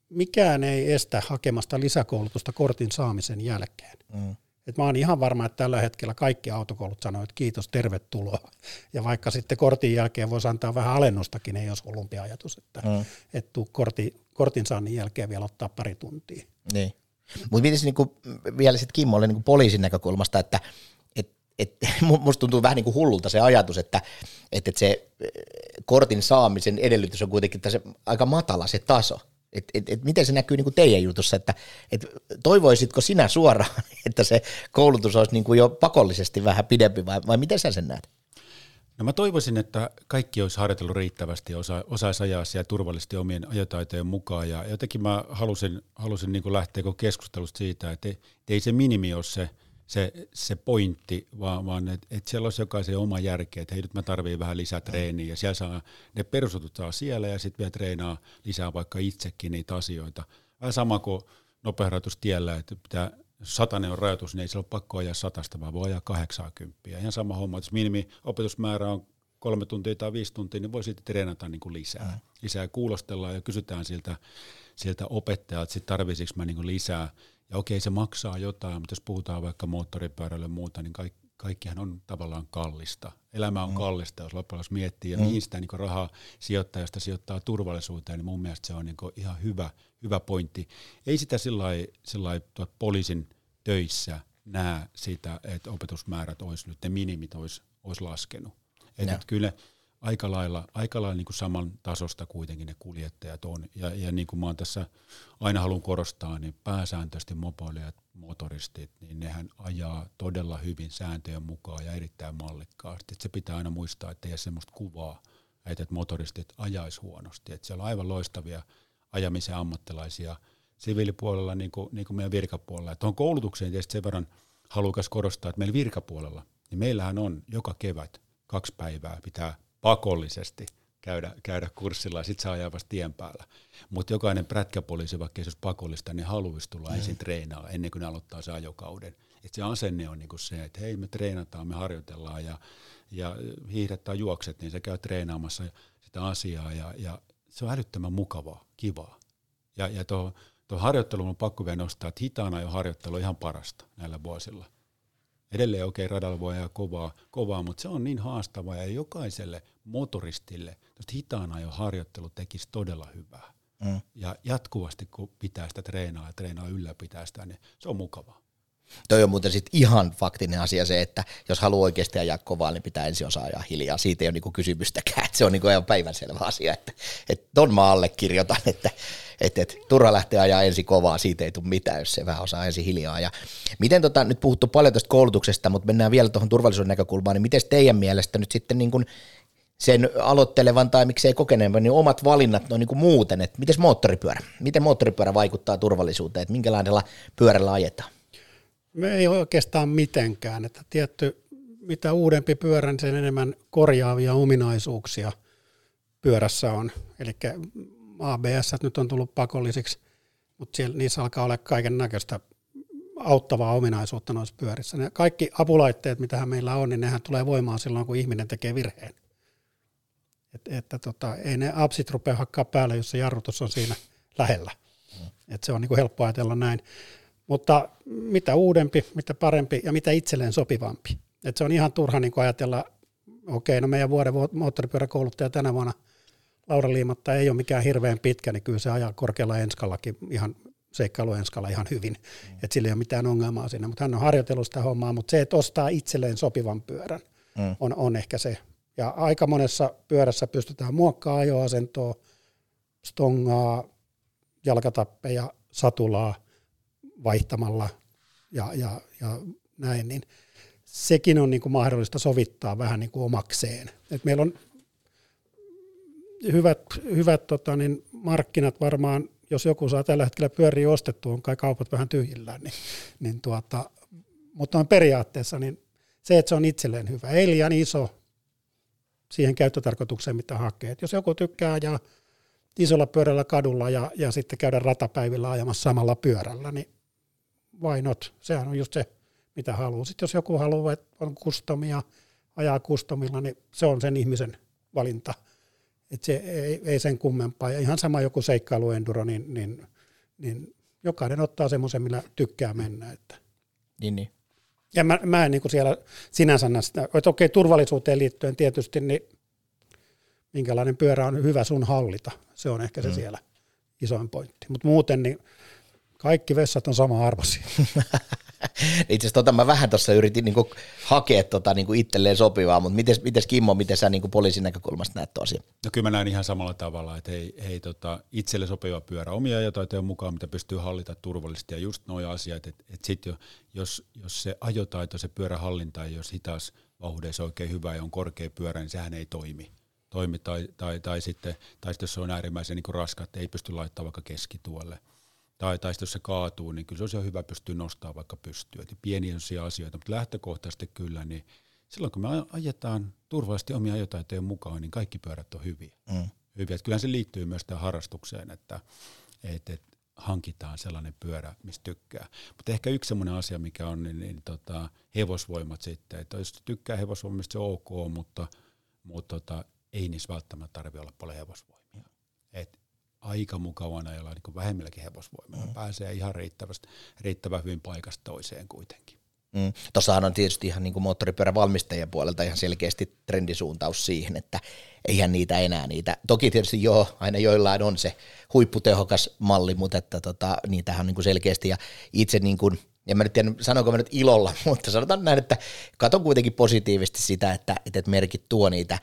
mikään ei estä hakemasta lisäkoulutusta kortin saamisen jälkeen. Mm. Et mä oon ihan varma, että tällä hetkellä kaikki autokoulut sanoo, että kiitos, tervetuloa. Ja vaikka sitten kortin jälkeen voisi antaa vähän alennustakin, ei olisi hullumpi ajatus, että mm. et tuu korti, kortin saannin jälkeen vielä ottaa pari tuntia. Niin. Mutta miten niinku, vielä sitten Kimmolle niinku poliisin näkökulmasta, että et, [LAUGHS] musta tuntuu vähän niin kuin hullulta se ajatus, että, että se eh, kortin saamisen edellytys on kuitenkin se aika matala se taso. Et, et, et miten se näkyy niin kuin teidän jutussa, että et toivoisitko sinä suoraan, [LAUGHS] että se koulutus olisi niin kuin jo pakollisesti vähän pidempi vai, vai miten sä sen näet? No mä toivoisin, että kaikki olisi harjoitellut riittävästi ja osa, osaisi ajaa siellä turvallisesti omien ajotaitojen mukaan. Ja jotenkin mä halusin, halusin niin lähteä keskustelusta siitä, että ei, ei se minimi ole se – se, se pointti, vaan, vaan että et siellä olisi jokaisen oma järkeä, että hei nyt mä tarviin vähän lisää treeniä ja siellä saa, ne perusutut saa siellä ja sitten vielä treenaa lisää vaikka itsekin niitä asioita. Vähän sama kuin nopeusrajoitustiellä, että pitää, jos satanen on rajoitus, niin ei se ole pakko ajaa satasta, vaan voi ajaa 80. Ihan sama homma, että jos minimi opetusmäärä on kolme tuntia tai viisi tuntia, niin voi sitten treenata niin kuin lisää. Mm. Lisää kuulostellaan ja kysytään siltä, siltä opettajalta, että sitten tarvitsisiko mä niin kuin lisää ja okei, se maksaa jotain, mutta jos puhutaan vaikka moottoripyörällä ja muuta, niin kaikki, kaikkihan on tavallaan kallista. Elämä on mm. kallista, jos loppujen lopuksi miettii, ja mm. mihin sitä niin rahaa sijoittajasta sijoittaa turvallisuuteen, niin mun mielestä se on niin ihan hyvä, hyvä pointti. Ei sitä sillä poliisin töissä näe sitä, että opetusmäärät olisi nyt, ne minimit olisi, olisi laskenut. Että kyllä aika lailla, aika lailla niin kuin saman tasosta kuitenkin ne kuljettajat on. Ja, ja niin kuin mä oon tässä aina haluan korostaa, niin pääsääntöisesti mopoilijat, motoristit, niin nehän ajaa todella hyvin sääntöjen mukaan ja erittäin mallikkaasti. Et se pitää aina muistaa, että ei ole semmoista kuvaa, että motoristit ajaisi huonosti. Et siellä on aivan loistavia ajamisen ammattilaisia siviilipuolella niin kuin, niin kuin meidän virkapuolella. Tuohon koulutukseen tietysti sen verran halukas korostaa, että meillä virkapuolella, niin meillähän on joka kevät kaksi päivää pitää pakollisesti käydä, käydä kurssilla ja sitten saa ajaa vasta tien päällä. Mutta jokainen prätkäpoliisi, vaikka se olisi pakollista, niin haluaisi tulla mm. ensin treenaa ennen kuin ne aloittaa se ajokauden. Et se asenne on niinku se, että hei me treenataan, me harjoitellaan ja, ja hiihdetään juokset, niin se käy treenaamassa sitä asiaa ja, ja se on älyttömän mukavaa, kivaa. Ja, ja tuo harjoittelu on pakko vielä nostaa, että hitaana jo harjoittelu on ihan parasta näillä vuosilla – Edelleen okei, okay, radalla voi ajaa kovaa, kovaa, mutta se on niin haastavaa ja jokaiselle motoristille hitaana jo harjoittelu tekisi todella hyvää. Mm. Ja jatkuvasti kun pitää sitä treenaa ja treenaa ylläpitää sitä, niin se on mukavaa. Toi on muuten sitten ihan faktinen asia se, että jos haluaa oikeasti ajaa kovaa, niin pitää ensin osaa ajaa hiljaa. Siitä ei ole niinku kysymystäkään, [LAUGHS] että se on niinku ihan päivänselvä asia. Että, että ton mä allekirjoitan, että, että, että turha lähteä ajaa ensin kovaa, siitä ei tule mitään, jos se vähän osaa ensin hiljaa. Ja miten tota, nyt puhuttu paljon tuosta koulutuksesta, mutta mennään vielä tuohon turvallisuuden näkökulmaan, niin miten teidän mielestä nyt sitten niin kuin sen aloittelevan tai miksei kokeneemman, niin omat valinnat on niin kuin muuten, että miten moottoripyörä, miten moottoripyörä vaikuttaa turvallisuuteen, että minkälaisella pyörällä ajetaan? Me ei oikeastaan mitenkään, että tietty mitä uudempi pyörä, niin sen enemmän korjaavia ominaisuuksia pyörässä on. Eli ABS nyt on tullut pakollisiksi, mutta siellä, niissä alkaa olla kaiken näköistä auttavaa ominaisuutta noissa pyörissä. Ne kaikki apulaitteet, mitä meillä on, niin nehän tulee voimaan silloin, kun ihminen tekee virheen. Et, että tota, ei ne apsit rupea hakkaa päälle, jos se jarrutus on siinä lähellä. Et se on niin kuin helppo ajatella näin. Mutta mitä uudempi, mitä parempi ja mitä itselleen sopivampi. Et se on ihan turha niin ajatella, okei, okay, no meidän vuoden moottoripyöräkouluttaja tänä vuonna Laura Liimatta ei ole mikään hirveän pitkä, niin kyllä se ajaa korkealla enskallakin ihan seikkailuenskalla ihan hyvin, mm. että sillä ei ole mitään ongelmaa siinä, mutta hän on harjoitellut sitä hommaa, mutta se, että ostaa itselleen sopivan pyörän, mm. on, on ehkä se. Ja aika monessa pyörässä pystytään muokkaamaan ajoasentoa, stongaa, jalkatappeja, satulaa vaihtamalla ja, ja, ja näin, niin sekin on niin kuin mahdollista sovittaa vähän niin kuin omakseen. Et meillä on hyvät, hyvät tota, niin markkinat varmaan jos joku saa tällä hetkellä pyöriä ostettua, on kai kaupat vähän tyhjillään, niin, niin tuota, mutta on periaatteessa niin se, että se on itselleen hyvä, ei liian iso siihen käyttötarkoitukseen, mitä hakee. Et jos joku tykkää ja isolla pyörällä kadulla ja, ja sitten käydä ratapäivillä ajamassa samalla pyörällä, niin why not? Sehän on just se, mitä haluaa. Sitten jos joku haluaa, että on kustomia, ajaa kustomilla, niin se on sen ihmisen valinta – et se ei, ei sen kummempaa. Ja ihan sama joku seikkailuenduro, niin, niin, niin jokainen ottaa semmoisen, millä tykkää mennä. Että. Niin, niin. Ja mä, mä en niin kuin siellä sinänsä näe sitä, että okei turvallisuuteen liittyen tietysti, niin minkälainen pyörä on hyvä sun hallita. Se on ehkä se mm. siellä isoin pointti. Mutta muuten niin kaikki vessat on sama arvoisia. [LAUGHS] Itse asiassa tota mä vähän tuossa yritin niinku hakea tota niinku itselleen sopivaa, mutta miten, miten Kimmo, miten sä niinku poliisin näkökulmasta näet tuossa? No kyllä mä näen ihan samalla tavalla, että hei, hei tota, itselle sopiva pyörä omia ajotaitojen mukaan, mitä pystyy hallita turvallisesti ja just nuo asiat, että et sitten jo, jos, jos se ajotaito, se pyörähallinta ei ole hitas vauhdeissa oikein hyvä ja on korkea pyörä, niin sehän ei toimi toimi tai, tai, tai, sitten, tai sitten jos se on äärimmäisen niin raskat, että ei pysty laittamaan vaikka keskituolle tai, tai jos se kaatuu, niin kyllä se olisi jo hyvä pystyä nostamaan vaikka pystyä. Että pieniä asioita, mutta lähtökohtaisesti kyllä, niin silloin kun me ajetaan turvallisesti omia ajotaitojen mukaan, niin kaikki pyörät on hyviä. Mm. hyviä. Että kyllähän se liittyy myös tähän harrastukseen, että, että, että hankitaan sellainen pyörä, mistä tykkää. Mutta ehkä yksi sellainen asia, mikä on, niin, niin tota, hevosvoimat sitten. Että jos tykkää hevosvoimista, se on ok, mutta, mutta tota, ei niissä välttämättä tarvitse olla paljon hevosvoimia. Et aika mukavana ajalla niin vähemmilläkin hevosvoimilla. Mm. Pääsee ihan riittävästi, riittävän hyvin paikasta toiseen kuitenkin. Mm. Tuossahan on tietysti ihan niin moottoripyörävalmistajien puolelta ihan selkeästi trendisuuntaus siihen, että eihän niitä enää niitä. Toki tietysti joo, aina joillain on se huipputehokas malli, mutta että tota, niitähän on niin kuin selkeästi ja itse niin kuin, en mä nyt tiedä, sanonko mä nyt ilolla, [LAUGHS] mutta sanotaan näin, että katon kuitenkin positiivisesti sitä, että, että merkit tuo niitä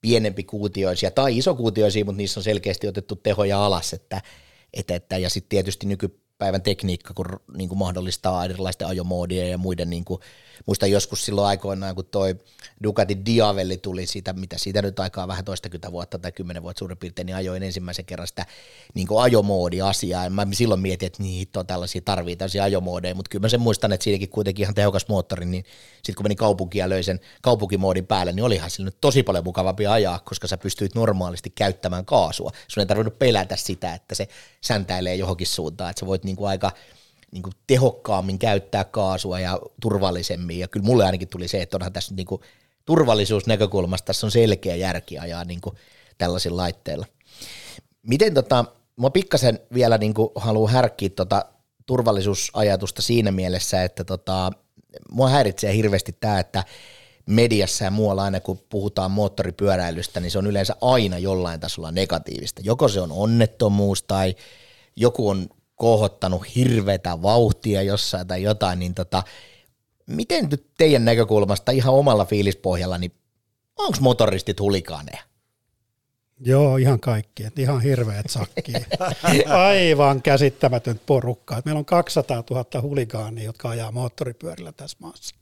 pienempi kuutioisia tai isokuutioisia, mutta niissä on selkeästi otettu tehoja alas, että, että, että ja sitten tietysti nyky, päivän tekniikka, kun niin kuin mahdollistaa erilaisten ajomoodien ja muiden, niin kuin, muista joskus silloin aikoinaan, kun toi Ducati Diavelli tuli siitä, mitä siitä nyt aikaa vähän toistakymmentä vuotta tai kymmenen vuotta suurin piirtein, niin ajoin ensimmäisen kerran sitä niin kuin ajomoodi-asiaa, ja mä silloin mietin, että niin hittoa tällaisia tarvii tällaisia ajomoodeja, mutta kyllä mä sen muistan, että siinäkin kuitenkin ihan tehokas moottori, niin sitten kun meni kaupunkia ja löi sen kaupunkimoodin päälle, niin olihan sillä nyt tosi paljon mukavampi ajaa, koska sä pystyit normaalisti käyttämään kaasua. Sun ei tarvinnut pelätä sitä, että se säntäilee johonkin suuntaan, että sä voit niin kuin aika niin kuin tehokkaammin käyttää kaasua ja turvallisemmin. Ja kyllä mulle ainakin tuli se, että onhan tässä niin kuin turvallisuusnäkökulmasta tässä on selkeä järki ajaa niin kuin tällaisilla laitteilla. Miten tota, mä pikkasen vielä niin kuin haluan härkkiä tota turvallisuusajatusta siinä mielessä, että tota, mua häiritsee hirveästi tämä, että mediassa ja muualla aina kun puhutaan moottoripyöräilystä, niin se on yleensä aina jollain tasolla negatiivista. Joko se on onnettomuus tai joku on kohottanut hirveätä vauhtia jossain tai jotain, niin tota, miten nyt teidän näkökulmasta ihan omalla fiilispohjalla, niin onko motoristit hulikaaneja? Joo, ihan kaikki. Et ihan hirveät sakki. [LAUGHS] Aivan käsittämätön porukka. meillä on 200 000 huligaania, jotka ajaa moottoripyörillä tässä maassa.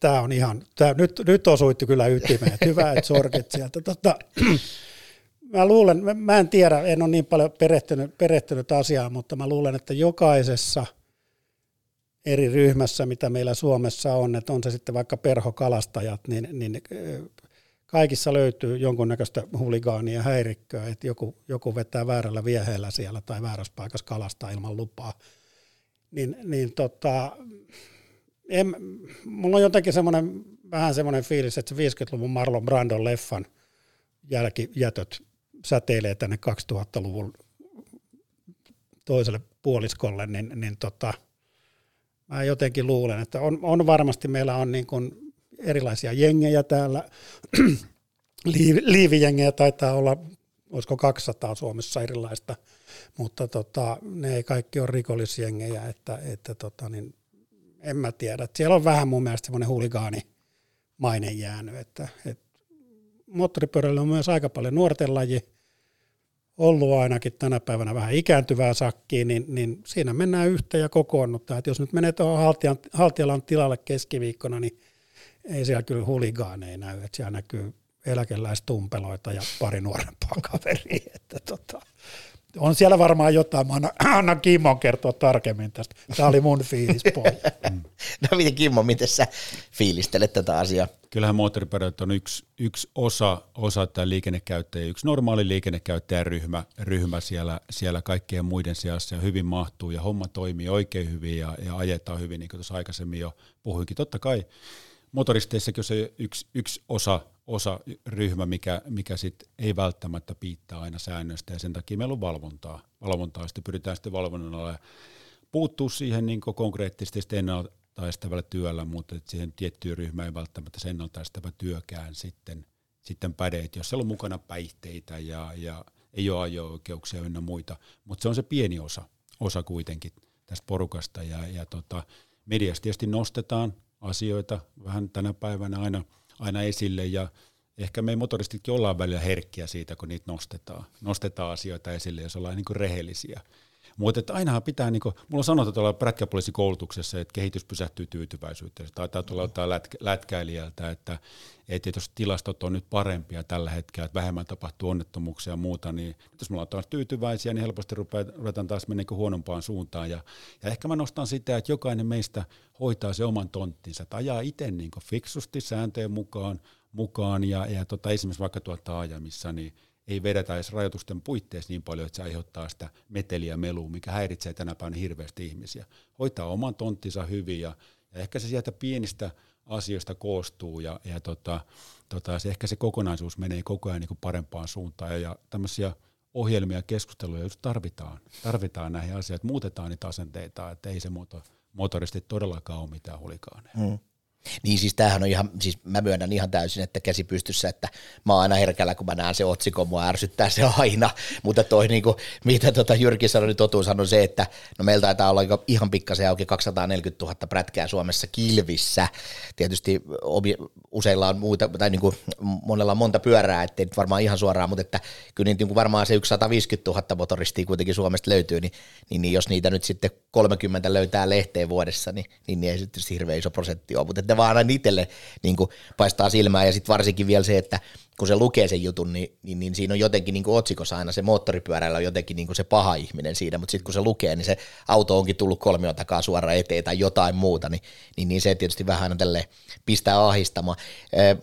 Tämä on ihan, tää, nyt, nyt osuitti kyllä ytimeen. Hyvä, että sorkit sieltä. Tota, mä luulen, mä en tiedä, en ole niin paljon perehtynyt, perehtynyt asiaan, mutta mä luulen, että jokaisessa eri ryhmässä, mitä meillä Suomessa on, että on se sitten vaikka perhokalastajat, niin, niin kaikissa löytyy jonkunnäköistä huligaania häirikköä, että joku, joku vetää väärällä vieheellä siellä tai väärässä paikassa kalastaa ilman lupaa. Niin, niin tota, en, mulla on jotenkin semmoinen, vähän semmoinen fiilis, että se 50-luvun Marlon Brandon leffan jälkijätöt säteilee tänne 2000-luvun toiselle puoliskolle, niin, niin tota, mä jotenkin luulen, että on, on varmasti meillä on niin kuin erilaisia jengejä täällä, [CLEARS THROAT] Liivi, liivijengejä taitaa olla, olisiko 200 Suomessa erilaista, mutta tota, ne ei kaikki ole rikollisjengejä, että, että tota, niin, en mä tiedä. Siellä on vähän mun mielestä semmoinen huligaani maine jäänyt, että, että moottoripyörällä on myös aika paljon nuorten laji, ollut ainakin tänä päivänä vähän ikääntyvää sakkiin, niin, niin siinä mennään yhteen ja kokoonnuttaan. Että jos nyt menee tuohon Haltian, Haltialan tilalle keskiviikkona, niin ei siellä kyllä huligaaneja näy, että siellä näkyy eläkeläistumpeloita ja pari nuorempaa kaveria. [LAUGHS] Että tota, on siellä varmaan jotain, mä [CLEARS THROAT] annan, annan Kimmon kertoa tarkemmin tästä. Tämä oli mun fiilis [LAUGHS] no miten Kimmo, miten sä fiilistelet tätä asiaa? Kyllähän moottoripyörät on yksi, yksi osa, osa tämä liikennekäyttäjä, yksi normaali liikennekäyttäjäryhmä ryhmä siellä, siellä kaikkien muiden seassa ja hyvin mahtuu ja homma toimii oikein hyvin ja, ja ajetaan hyvin, niin kuin tuossa aikaisemmin jo puhuinkin. Totta kai motoristeissakin on se yksi, yksi osa, osa ryhmä, mikä, mikä sit ei välttämättä piittaa aina säännöstä ja sen takia meillä on valvontaa. Valvontaa sitten pyritään sitten valvonnalla puuttuu siihen niin konkreettisesti ennaltaestävällä työllä, mutta siihen tiettyyn ryhmään ei välttämättä se ennaltaestävä työkään sitten, sitten päde. Et jos siellä on mukana päihteitä ja, ja ei ole ajo-oikeuksia ynnä muita, mutta se on se pieni osa, osa kuitenkin tästä porukasta ja, ja tota, mediasta tietysti nostetaan asioita vähän tänä päivänä aina, aina esille ja ehkä me motoristitkin ollaan välillä herkkiä siitä, kun niitä nostetaan, nostetaan asioita esille, jos ollaan niin rehellisiä. Mutta että ainahan pitää, niin kuin, mulla on sanottu tuolla prätkäpoliisikoulutuksessa, että kehitys pysähtyy tyytyväisyyteen. Se taitaa tulla jotain lätkä, lätkäilijältä, että, että jos tilastot on nyt parempia tällä hetkellä, että vähemmän tapahtuu onnettomuuksia ja muuta, niin jos me ollaan taas tyytyväisiä, niin helposti ruvetaan taas mennä niin huonompaan suuntaan. Ja, ja ehkä mä nostan sitä, että jokainen meistä hoitaa se oman tonttinsa, että ajaa itse niin fiksusti sääntöjen mukaan, mukaan ja, ja tota, esimerkiksi vaikka tuolla taajamissa, niin ei vedetä edes rajoitusten puitteissa niin paljon, että se aiheuttaa sitä meteliä melua, mikä häiritsee tänä päivänä hirveästi ihmisiä. Hoitaa oman tonttinsa hyvin ja, ja ehkä se sieltä pienistä asioista koostuu ja, ja tota, tota, se, ehkä se kokonaisuus menee koko ajan niin kuin parempaan suuntaan ja, ja tämmöisiä ohjelmia ja keskusteluja just tarvitaan. Tarvitaan näihin asioihin, muutetaan niitä asenteita, että ei se moto, motoristi todellakaan ole mitään hulikaaneja. Hmm. Niin siis tämähän on ihan, siis mä myönnän ihan täysin, että käsi pystyssä, että mä oon aina herkällä, kun mä näen se otsikon, mua ärsyttää se aina, [LAUGHS] mutta toi niinku, mitä tota Jyrki sanoi, niin totuus on se, että no meillä taitaa olla ihan pikkasen auki 240 000 prätkää Suomessa kilvissä, tietysti useilla on muita, tai niinku, monella on monta pyörää, ettei nyt varmaan ihan suoraan, mutta että kyllä niin varmaan se 150 000 motoristia kuitenkin Suomesta löytyy, niin, niin, niin jos niitä nyt sitten 30 löytää lehteen vuodessa, niin, niin, niin ei sitten hirveän iso prosentti ole, mutta että vaan aina itselle niin paistaa silmään. Ja sitten varsinkin vielä se, että kun se lukee sen jutun, niin, niin, niin siinä on jotenkin niin kuin otsikossa aina se moottoripyörällä on jotenkin niin kuin se paha ihminen siinä, mutta sitten kun se lukee, niin se auto onkin tullut kolmion takaa suoraan eteen tai jotain muuta, niin, niin, niin se tietysti vähän aina pistää ahistamaan.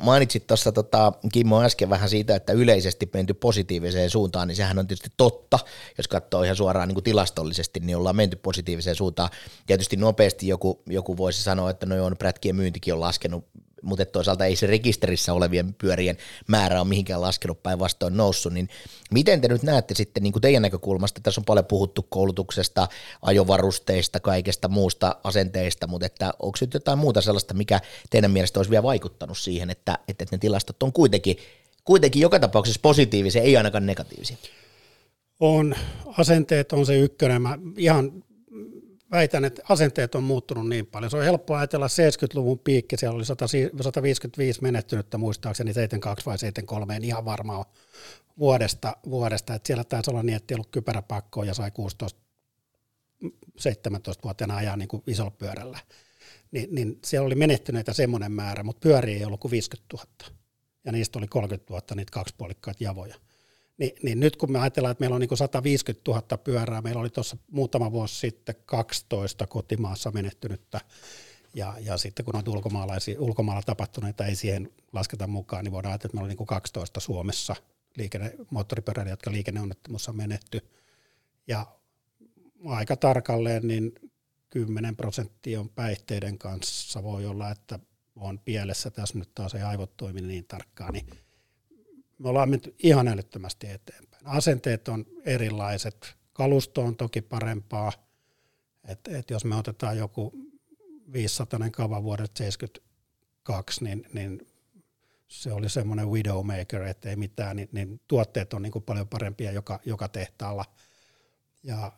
Mainitsit tuossa tota, Kimmo äsken vähän siitä, että yleisesti menty positiiviseen suuntaan, niin sehän on tietysti totta, jos katsoo ihan suoraan niin kuin tilastollisesti, niin ollaan menty positiiviseen suuntaan. Tietysti nopeasti joku, joku voisi sanoa, että no on prätkien myyntikin on laskenut mutta toisaalta ei se rekisterissä olevien pyörien määrä ole mihinkään laskenut päinvastoin noussut, niin miten te nyt näette sitten niin kuin teidän näkökulmasta, tässä on paljon puhuttu koulutuksesta, ajovarusteista, kaikesta muusta asenteista, mutta että onko nyt jotain muuta sellaista, mikä teidän mielestä olisi vielä vaikuttanut siihen, että, että ne tilastot on kuitenkin, kuitenkin joka tapauksessa positiivisia, ei ainakaan negatiivisia? On, asenteet on se ykkönen. Mä ihan väitän, että asenteet on muuttunut niin paljon. Se on helppo ajatella 70-luvun piikki, siellä oli 155 menettynyttä muistaakseni 72 vai 73, en ihan varma vuodesta, vuodesta. että siellä taisi olla niin, että ei ollut kypäräpakkoa ja sai 16 17-vuotiaana ajaa niin kuin isolla pyörällä. Ni, niin siellä oli menettyneitä semmoinen määrä, mutta pyöriä ei ollut kuin 50 000. Ja niistä oli 30 000 niitä kaksipuolikkaita javoja. Niin, niin nyt kun me ajatellaan, että meillä on niin 150 000 pyörää, meillä oli tuossa muutama vuosi sitten 12 kotimaassa menettynyttä, ja, ja sitten kun on ulkomaalaisia, ulkomailla tapahtuneita ei siihen lasketa mukaan, niin voidaan ajatella, että meillä on niin 12 Suomessa liikenne, moottoripyöräilijä, jotka liikenneonnettomuus on menetty. Ja aika tarkalleen niin 10 prosenttia on päihteiden kanssa. Voi olla, että on pielessä tässä nyt taas ei aivot toimi niin tarkkaan, niin me ollaan menty ihan älyttömästi eteenpäin. Asenteet on erilaiset, kalusto on toki parempaa, että et jos me otetaan joku 500 kava vuodelta 72, niin, niin se oli semmoinen widowmaker, että ei mitään, niin, niin tuotteet on niin kuin paljon parempia joka, joka tehtaalla. Ja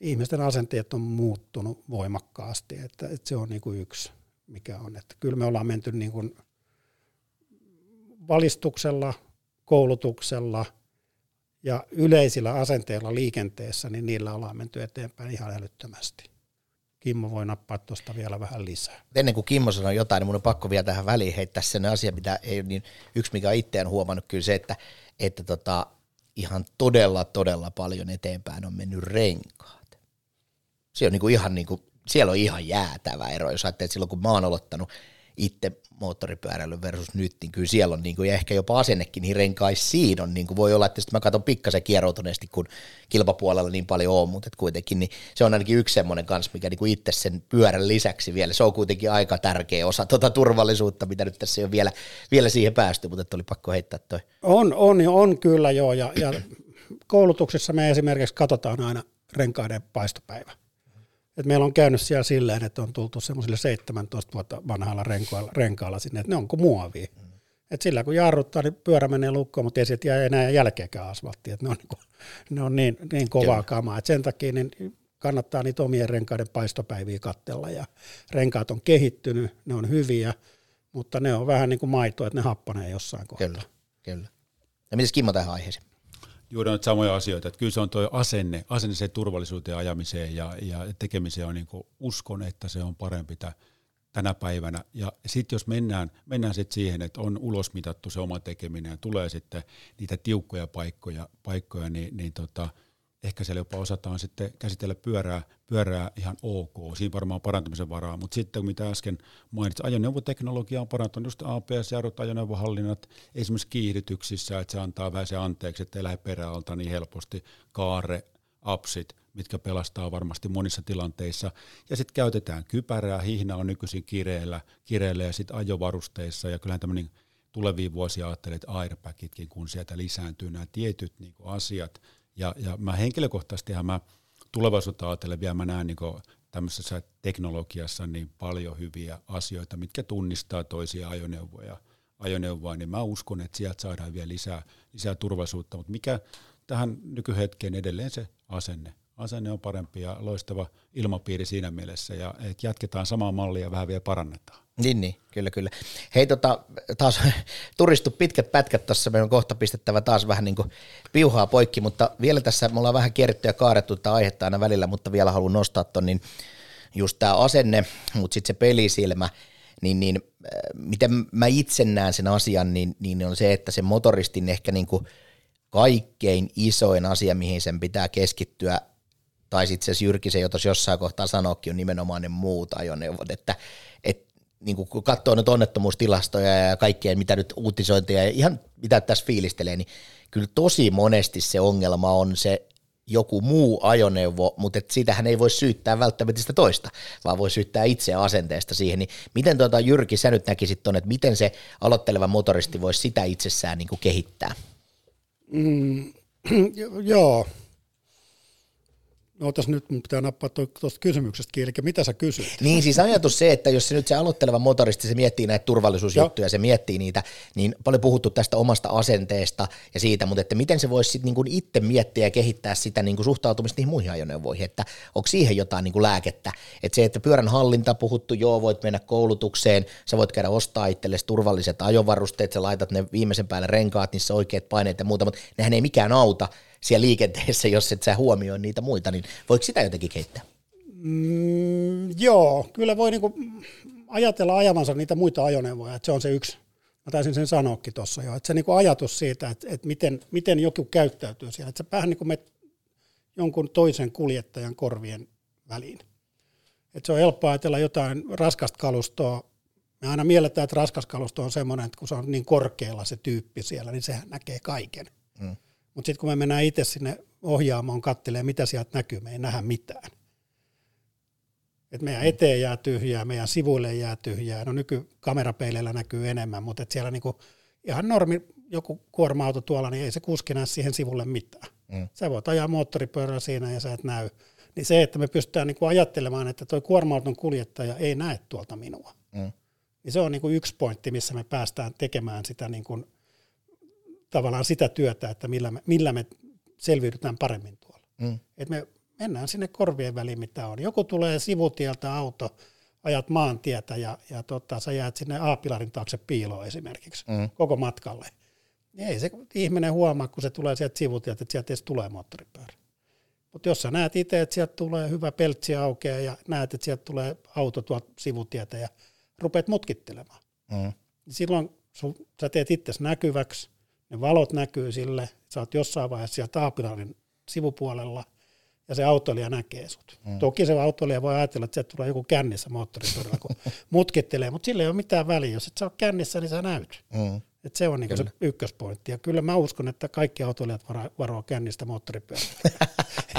ihmisten asenteet on muuttunut voimakkaasti, että, että se on niin kuin yksi, mikä on. Että kyllä me ollaan menty niin kuin valistuksella, koulutuksella ja yleisillä asenteilla liikenteessä, niin niillä ollaan menty eteenpäin ihan älyttömästi. Kimmo voi nappaa tuosta vielä vähän lisää. Ennen kuin Kimmo sanoo jotain, niin mun on pakko vielä tähän väliin heittää sen asia, mitä ei niin yksi, mikä itseään huomannut, kyllä se, että, että tota, ihan todella, todella paljon eteenpäin on mennyt renkaat. Se on niin kuin ihan niin kuin, siellä on ihan jäätävä ero, jos ajattelee, että silloin kun mä oon aloittanut itse moottoripyöräily versus nyt, niin kyllä siellä on niin kuin, ehkä jopa asennekin niihin renkaisiin on, niin kuin voi olla, että sitten mä katson pikkasen kieroutuneesti, kun kilpapuolella niin paljon on, mutta kuitenkin niin se on ainakin yksi semmoinen kanssa, mikä niin kuin itse sen pyörän lisäksi vielä, se on kuitenkin aika tärkeä osa tuota turvallisuutta, mitä nyt tässä ole vielä, vielä siihen päästy, mutta oli pakko heittää toi. On, on, on kyllä joo, ja, ja koulutuksessa me esimerkiksi katsotaan aina renkaiden paistopäivä et meillä on käynyt siellä silleen, että on tultu semmoisille 17 vuotta vanhalla renkaalla, renkaalla sinne, että ne onko muovia. Mm. Et sillä kun jarruttaa, niin pyörä menee lukkoon, mutta ei sieltä jää enää jälkeäkään asfalttia. Et ne on, niin, ne on niin, niin kovaa Kyllä. kamaa. Et sen takia niin kannattaa niitä omien renkaiden paistopäiviä kattella. Ja renkaat on kehittynyt, ne on hyviä, mutta ne on vähän niin kuin maito, että ne happanee jossain kohtaa. Kyllä, kyllä. Ja mitäs Kimmo tähän aiheeseen? Juuri on samoja asioita. Että kyllä se on tuo asenne, asenne se turvallisuuteen ajamiseen ja, ja tekemiseen on niin uskon, että se on parempi tänä päivänä. Ja sitten jos mennään, mennään sit siihen, että on ulosmitattu se oma tekeminen ja tulee sitten niitä tiukkoja paikkoja, paikkoja niin, niin tota, ehkä siellä jopa osataan sitten käsitellä pyörää, pyörää ihan ok. Siinä varmaan parantamisen varaa, mutta sitten mitä äsken mainitsin, ajoneuvoteknologia on parantunut, just APS-jarrut, ajoneuvohallinnat, esimerkiksi kiihdytyksissä, että se antaa vähän se anteeksi, että ei lähde peräalta niin helposti, kaare, apsit, mitkä pelastaa varmasti monissa tilanteissa. Ja sitten käytetään kypärää, hihna on nykyisin kireellä, kireellä ja sitten ajovarusteissa, ja kyllähän tämmöinen tuleviin vuosia ajattelee, että airbagitkin, kun sieltä lisääntyy nämä tietyt niin asiat, ja, ja mä henkilökohtaisesti mä tulevaisuutta ajatellen vielä mä näen niin tämmöisessä teknologiassa niin paljon hyviä asioita, mitkä tunnistaa toisia ajoneuvoja, ajoneuvoa, niin mä uskon, että sieltä saadaan vielä lisää, lisää turvallisuutta, mutta mikä tähän nykyhetkeen edelleen se asenne. Asenne on parempi ja loistava ilmapiiri siinä mielessä ja että jatketaan samaa mallia ja vähän vielä parannetaan. Niin, niin, kyllä, kyllä. Hei, tota, taas [LAUGHS] turistu pitkät pätkät tuossa, meidän on kohta pistettävä taas vähän niin kuin piuhaa poikki, mutta vielä tässä me ollaan vähän kierretty ja kaarettu tätä aihetta aina välillä, mutta vielä haluan nostaa ton, niin just tämä asenne, mutta sitten se pelisilmä, niin, niin äh, miten mä itse näen sen asian, niin, niin on se, että se motoristin ehkä niin kuin kaikkein isoin asia, mihin sen pitää keskittyä, tai sitten se Jyrkisen, jota jossain kohtaa sanoikin, on nimenomaan ne muut ajoneuvot, että et niin kun katsoo nyt onnettomuustilastoja ja kaikkea, mitä nyt uutisointia ja ihan mitä tässä fiilistelee, niin kyllä tosi monesti se ongelma on se joku muu ajoneuvo, mutta et sitähän ei voi syyttää välttämättä sitä toista, vaan voi syyttää itse asenteesta siihen. Niin miten tuota, Jyrki, sä nyt näkisit tuonne, että miten se aloitteleva motoristi voisi sitä itsessään niin kehittää? Mm, [CLEARS THROAT] joo, No tässä nyt mun pitää nappaa tuosta kysymyksestä kiinni, eli mitä sä kysyt? Niin siis ajatus se, että jos se nyt se aloitteleva motoristi, se miettii näitä turvallisuusjuttuja, se miettii niitä, niin paljon puhuttu tästä omasta asenteesta ja siitä, mutta että miten se voisi sitten niin itse miettiä ja kehittää sitä niin kuin suhtautumista niihin muihin ajoneuvoihin, että onko siihen jotain niin kuin lääkettä, että se, että pyörän hallinta puhuttu, joo, voit mennä koulutukseen, sä voit käydä ostaa itsellesi turvalliset ajovarusteet, sä laitat ne viimeisen päälle renkaat, niissä oikeat paineet ja muuta, mutta nehän ei mikään auta, siellä liikenteessä, jos et sä huomioi niitä muita, niin voiko sitä jotenkin kehittää? Mm, joo, kyllä voi niinku ajatella ajavansa niitä muita ajoneuvoja, että se on se yksi, mä taisin sen sanoakin tuossa jo, että se niinku ajatus siitä, että, että miten, miten joku käyttäytyy siellä, että sä vähän niin kuin met jonkun toisen kuljettajan korvien väliin. Että se on helppoa ajatella jotain raskasta kalustoa, me aina mielletään, että raskas kalusto on semmoinen, että kun se on niin korkealla se tyyppi siellä, niin sehän näkee kaiken. Mm. Mutta sitten kun me mennään itse sinne ohjaamoon katselemaan, mitä sieltä näkyy, me ei nähdä mitään. Et meidän mm. eteen jää tyhjää, meidän sivuille jää tyhjää. No nykykamerapeileillä näkyy enemmän, mutta et siellä niinku ihan normi joku kuorma-auto tuolla, niin ei se kuski näe siihen sivulle mitään. Mm. Sä voit ajaa moottoripyörällä siinä ja sä et näy, niin se, että me pystytään niin kuin ajattelemaan, että tuo kuorma-auton kuljettaja ei näe tuolta minua, mm. niin se on niin kuin yksi pointti, missä me päästään tekemään sitä niin kuin, tavallaan sitä työtä, että millä me, millä me selviydytään paremmin tuolla. Mm. Et me mennään sinne korvien väliin, mitä on. Joku tulee sivutieltä auto, ajat maantietä ja, ja tota, sä jäät sinne A-pilarin taakse piiloon esimerkiksi mm. koko matkalle. Niin ei se ihminen huomaa, kun se tulee sieltä sivutieltä, että sieltä edes tulee moottoripyörä. Mutta jos sä näet itse, että sieltä tulee hyvä peltsi aukeaa ja näet, että sieltä tulee auto tuolta sivutietä ja rupeat mutkittelemaan, mm. niin silloin sun, sä teet itse näkyväksi, ne valot näkyy sille, sä oot jossain vaiheessa siellä taapilarin sivupuolella ja se autoilija näkee sut. Mm. Toki se autoilija voi ajatella, että sieltä tulee joku kännissä moottoripyörällä, kun [LAUGHS] mutkittelee, mutta sillä ei ole mitään väliä. Jos et sä ole kännissä, niin sä näyt. Mm. Et se on niinku se ykköspointti. Ja kyllä mä uskon, että kaikki autoilijat varo, varoa kännistä moottoripyörällä.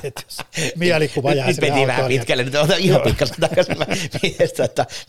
[LAUGHS] mielikuva jää Nyt meni vähän pitkälle, nyt otan ihan pikkasen takaisin.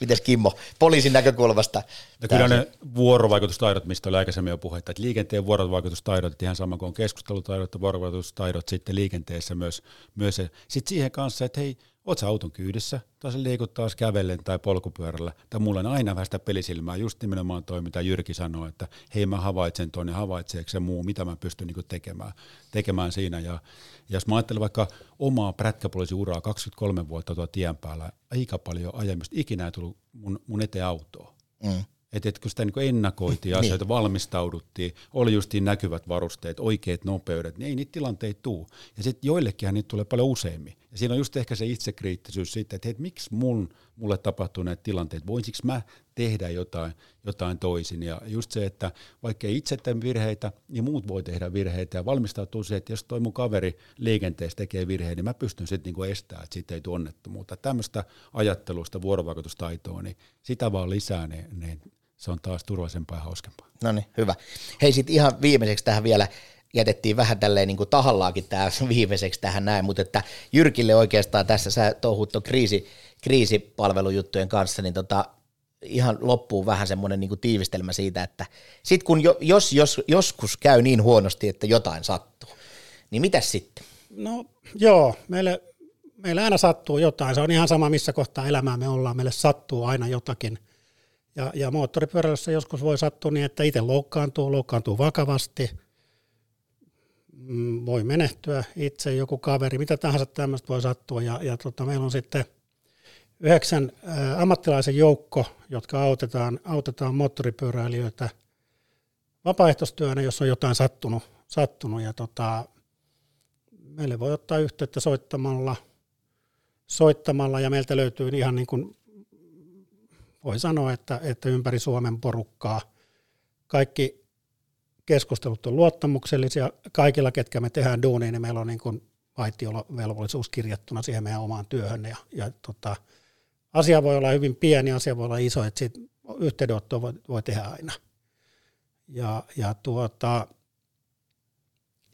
Miten Kimmo, poliisin näkökulmasta? No kyllä ne vuorovaikutustaidot, mistä oli aikaisemmin jo puhetta, että liikenteen vuorovaikutustaidot, ihan sama kuin keskustelutaidot ja vuorovaikutustaidot sitten liikenteessä myös. myös sitten siihen kanssa, että hei, Oot auton kyydissä, tai sä liikut taas kävellen tai polkupyörällä, tai mulla on aina vähän sitä pelisilmää, just nimenomaan toi, mitä Jyrki sanoi, että hei mä havaitsen tuonne, havaitseeko se muu, mitä mä pystyn niinku tekemään, tekemään siinä. Ja, ja jos mä ajattelen vaikka omaa prätkäpoliisiuraa 23 vuotta tuo tien päällä, aika paljon ajamista, ikinä ei tullut mun, mun eteen autoa. Mm. Että et kun sitä niin ennakoitiin niin. asioita, valmistauduttiin, oli justiin näkyvät varusteet, oikeat nopeudet, niin ei niitä tilanteita tuu. Ja sitten joillekinhan niitä tulee paljon useammin. Ja siinä on just ehkä se itsekriittisyys sitten, että hei, että miksi mun, mulle tapahtuu näitä tilanteita, voisinko mä tehdä jotain, jotain toisin. Ja just se, että vaikka ei itse tee virheitä, niin muut voi tehdä virheitä ja valmistautuu se, että jos toi mun kaveri liikenteessä tekee virheen, niin mä pystyn sitten niinku estämään, että siitä ei tule onnettomuutta. Tämmöistä ajattelusta, vuorovaikutustaitoa, niin sitä vaan lisää, niin, niin se on taas turvallisempaa ja hauskempaa. No niin, hyvä. Hei sitten ihan viimeiseksi tähän vielä, jätettiin vähän tälleen niin kuin tahallaakin tämä [LAUGHS] viimeiseksi tähän näin, mutta että Jyrkille oikeastaan tässä sä touhut kriisi, kriisipalvelujuttujen kanssa, niin tota, ihan loppuun vähän semmoinen niin kuin tiivistelmä siitä, että sit kun jo, jos, jos joskus käy niin huonosti, että jotain sattuu, niin mitä sitten? No joo, meille, meille aina sattuu jotain. Se on ihan sama, missä kohtaa elämää me ollaan. Meille sattuu aina jotakin. Ja, ja moottoripyöräilyssä joskus voi sattua niin, että itse loukkaantuu, loukkaantuu vakavasti, mm, voi menehtyä itse, joku kaveri, mitä tahansa tämmöistä voi sattua. Ja, ja tota, meillä on sitten yhdeksän ä, ammattilaisen joukko, jotka autetaan, autetaan moottoripyöräilijöitä vapaaehtoistyönä, jos on jotain sattunut. sattunut ja tota, meille voi ottaa yhteyttä soittamalla, soittamalla ja meiltä löytyy ihan niin kuin voi sanoa, että, että ympäri Suomen porukkaa kaikki keskustelut on luottamuksellisia. Kaikilla, ketkä me tehdään duunia, niin meillä on niin kuin vaitiolovelvollisuus kirjattuna siihen meidän omaan työhön. Ja, ja tota, asia voi olla hyvin pieni, asia voi olla iso, että siitä yhteydenottoa voi, voi tehdä aina. Ja, ja tuota,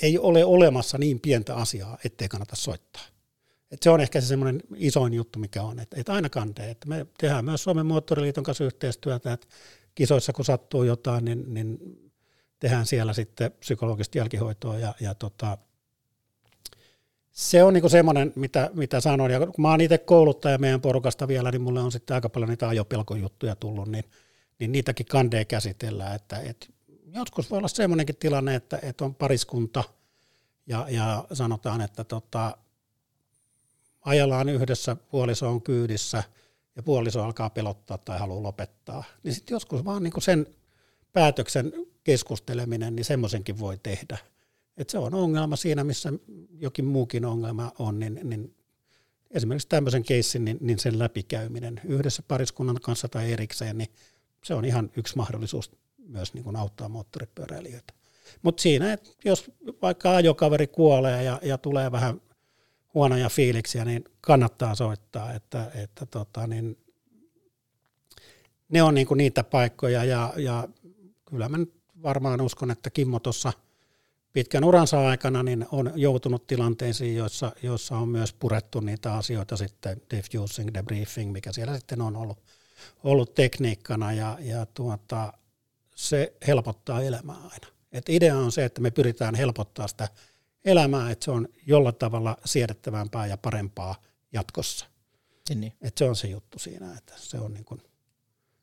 ei ole olemassa niin pientä asiaa, ettei kannata soittaa. Et se on ehkä se semmoinen isoin juttu, mikä on, että, että aina kantee. Että me tehdään myös Suomen moottoriliiton kanssa yhteistyötä, että kisoissa kun sattuu jotain, niin, niin tehdään siellä sitten psykologista jälkihoitoa ja, ja tota, se on niinku semmoinen, mitä, mitä sanon, ja kun mä oon itse kouluttaja meidän porukasta vielä, niin mulle on sitten aika paljon niitä ajopelkojuttuja tullut, niin, niin niitäkin kandee käsitellään, että, että joskus voi olla semmoinenkin tilanne, että, että on pariskunta, ja, ja sanotaan, että tota, ajellaan yhdessä, puoliso on kyydissä ja puoliso alkaa pelottaa tai haluaa lopettaa, niin sitten joskus vaan niin sen päätöksen keskusteleminen, niin semmoisenkin voi tehdä. Et se on ongelma siinä, missä jokin muukin ongelma on, niin, niin esimerkiksi tämmöisen keissin, niin, niin sen läpikäyminen yhdessä pariskunnan kanssa tai erikseen, niin se on ihan yksi mahdollisuus myös niin kuin auttaa moottoripyöräilijöitä. Mutta siinä, että jos vaikka ajokaveri kuolee ja, ja tulee vähän – huonoja fiiliksiä, niin kannattaa soittaa, että, että tota, niin ne on niin kuin niitä paikkoja ja, ja kyllä mä nyt varmaan uskon, että Kimmo tuossa pitkän uransa aikana niin on joutunut tilanteisiin, joissa, joissa on myös purettu niitä asioita sitten diffusing, debriefing, mikä siellä sitten on ollut, ollut tekniikkana ja, ja tuota, se helpottaa elämää aina. Et idea on se, että me pyritään helpottaa sitä elämää, että se on jollain tavalla siedettävämpää ja parempaa jatkossa. Niin, niin. Että se on se juttu siinä, että se on niin kuin,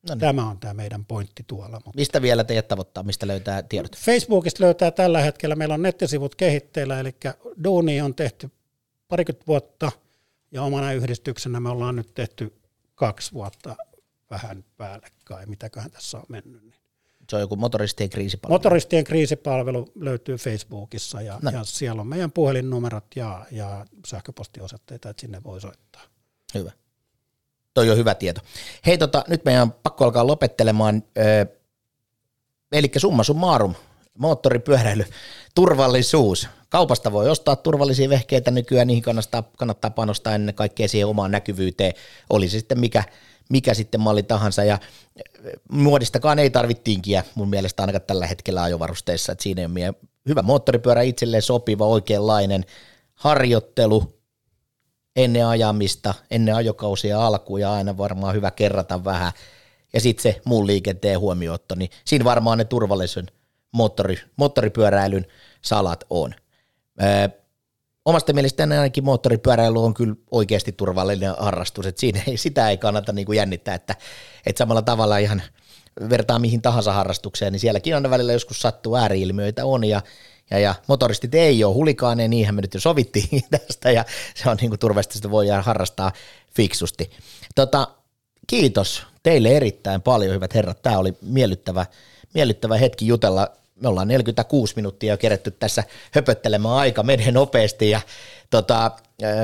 No niin. tämä on tämä meidän pointti tuolla. Mutta Mistä vielä teidät tavoittaa, mistä löytää tiedot? Facebookista löytää tällä hetkellä, meillä on nettisivut kehitteillä, eli Duuni on tehty parikymmentä vuotta, ja omana yhdistyksenä me ollaan nyt tehty kaksi vuotta vähän päällekkäin, mitäköhän tässä on mennyt. Niin. Se on joku motoristien kriisipalvelu. Motoristien kriisipalvelu löytyy Facebookissa, ja, ja siellä on meidän puhelinnumerot ja, ja sähköpostiosoitteita, että sinne voi soittaa. Hyvä. Toi on hyvä tieto. Hei, tota, nyt meidän on pakko alkaa lopettelemaan. Ö, eli summa summarum, moottoripyöräily, turvallisuus. Kaupasta voi ostaa turvallisia vehkeitä nykyään, niihin kannattaa, kannattaa panostaa ennen kaikkea siihen omaan näkyvyyteen, oli se sitten mikä, mikä sitten malli tahansa. Ja ö, muodistakaan ei tarvitse tinkiä mun mielestä ainakaan tällä hetkellä ajovarusteissa, että siinä on meidän hyvä moottoripyörä itselleen sopiva, oikeanlainen harjoittelu, ennen ajamista, ennen ajokausia alkuun ja aina varmaan hyvä kerrata vähän. Ja sitten se muun liikenteen huomiootto, niin siinä varmaan ne turvallisen moottori, moottoripyöräilyn salat on. Öö, omasta mielestäni ainakin moottoripyöräily on kyllä oikeasti turvallinen harrastus, että siinä ei, sitä ei kannata niin kuin jännittää, että, että samalla tavalla ihan vertaa mihin tahansa harrastukseen, niin sielläkin aina välillä joskus sattuu ääriilmiöitä on ja, ja, ja motoristit ei ole hulikaaneja, niinhän me nyt jo sovittiin [LAUGHS] tästä ja se on niin kuin turvallista, sitä voidaan harrastaa fiksusti. Tota, kiitos teille erittäin paljon, hyvät herrat. Tämä oli miellyttävä, miellyttävä hetki jutella. Me ollaan 46 minuuttia jo keretty tässä höpöttelemään aika, menee nopeasti ja tota,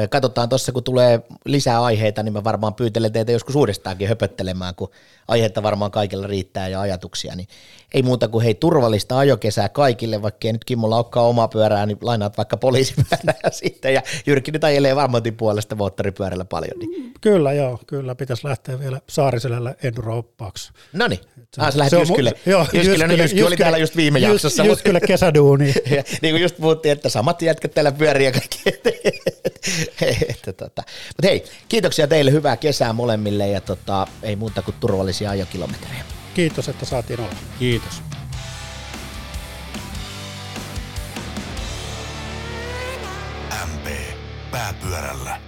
katsotaan tuossa, kun tulee lisää aiheita, niin mä varmaan pyytelen teitä joskus uudestaankin höpöttelemään, kun aiheita varmaan kaikilla riittää ja ajatuksia, niin ei muuta kuin hei turvallista ajokesää kaikille, vaikka ei nyt Kimmolla olekaan omaa pyörää, niin lainaat vaikka poliisipyörää [LAUGHS] sitten ja Jyrki nyt ajelee varmantin puolesta moottoripyörällä paljon. Niin. Kyllä, joo, kyllä pitäisi lähteä vielä Saariselällä enduro-oppaaksi. No niin, ah, sä lähdet Jyskylle. mu- [LAUGHS] joo, Jyskylle, no Jysky oli täällä just viime Jys- jaksossa. Jyskylle kesäduuni. [LAUGHS] niin kuin just puhuttiin, että samat jätkät täällä pyörii ja kaikki. [LAUGHS] että, tota. Mutta hei, kiitoksia teille, hyvää kesää molemmille ja tota, ei muuta kuin turvallisia ajokilometrejä. Kiitos, että saatiin olla. Kiitos. MP Pääpyörällä.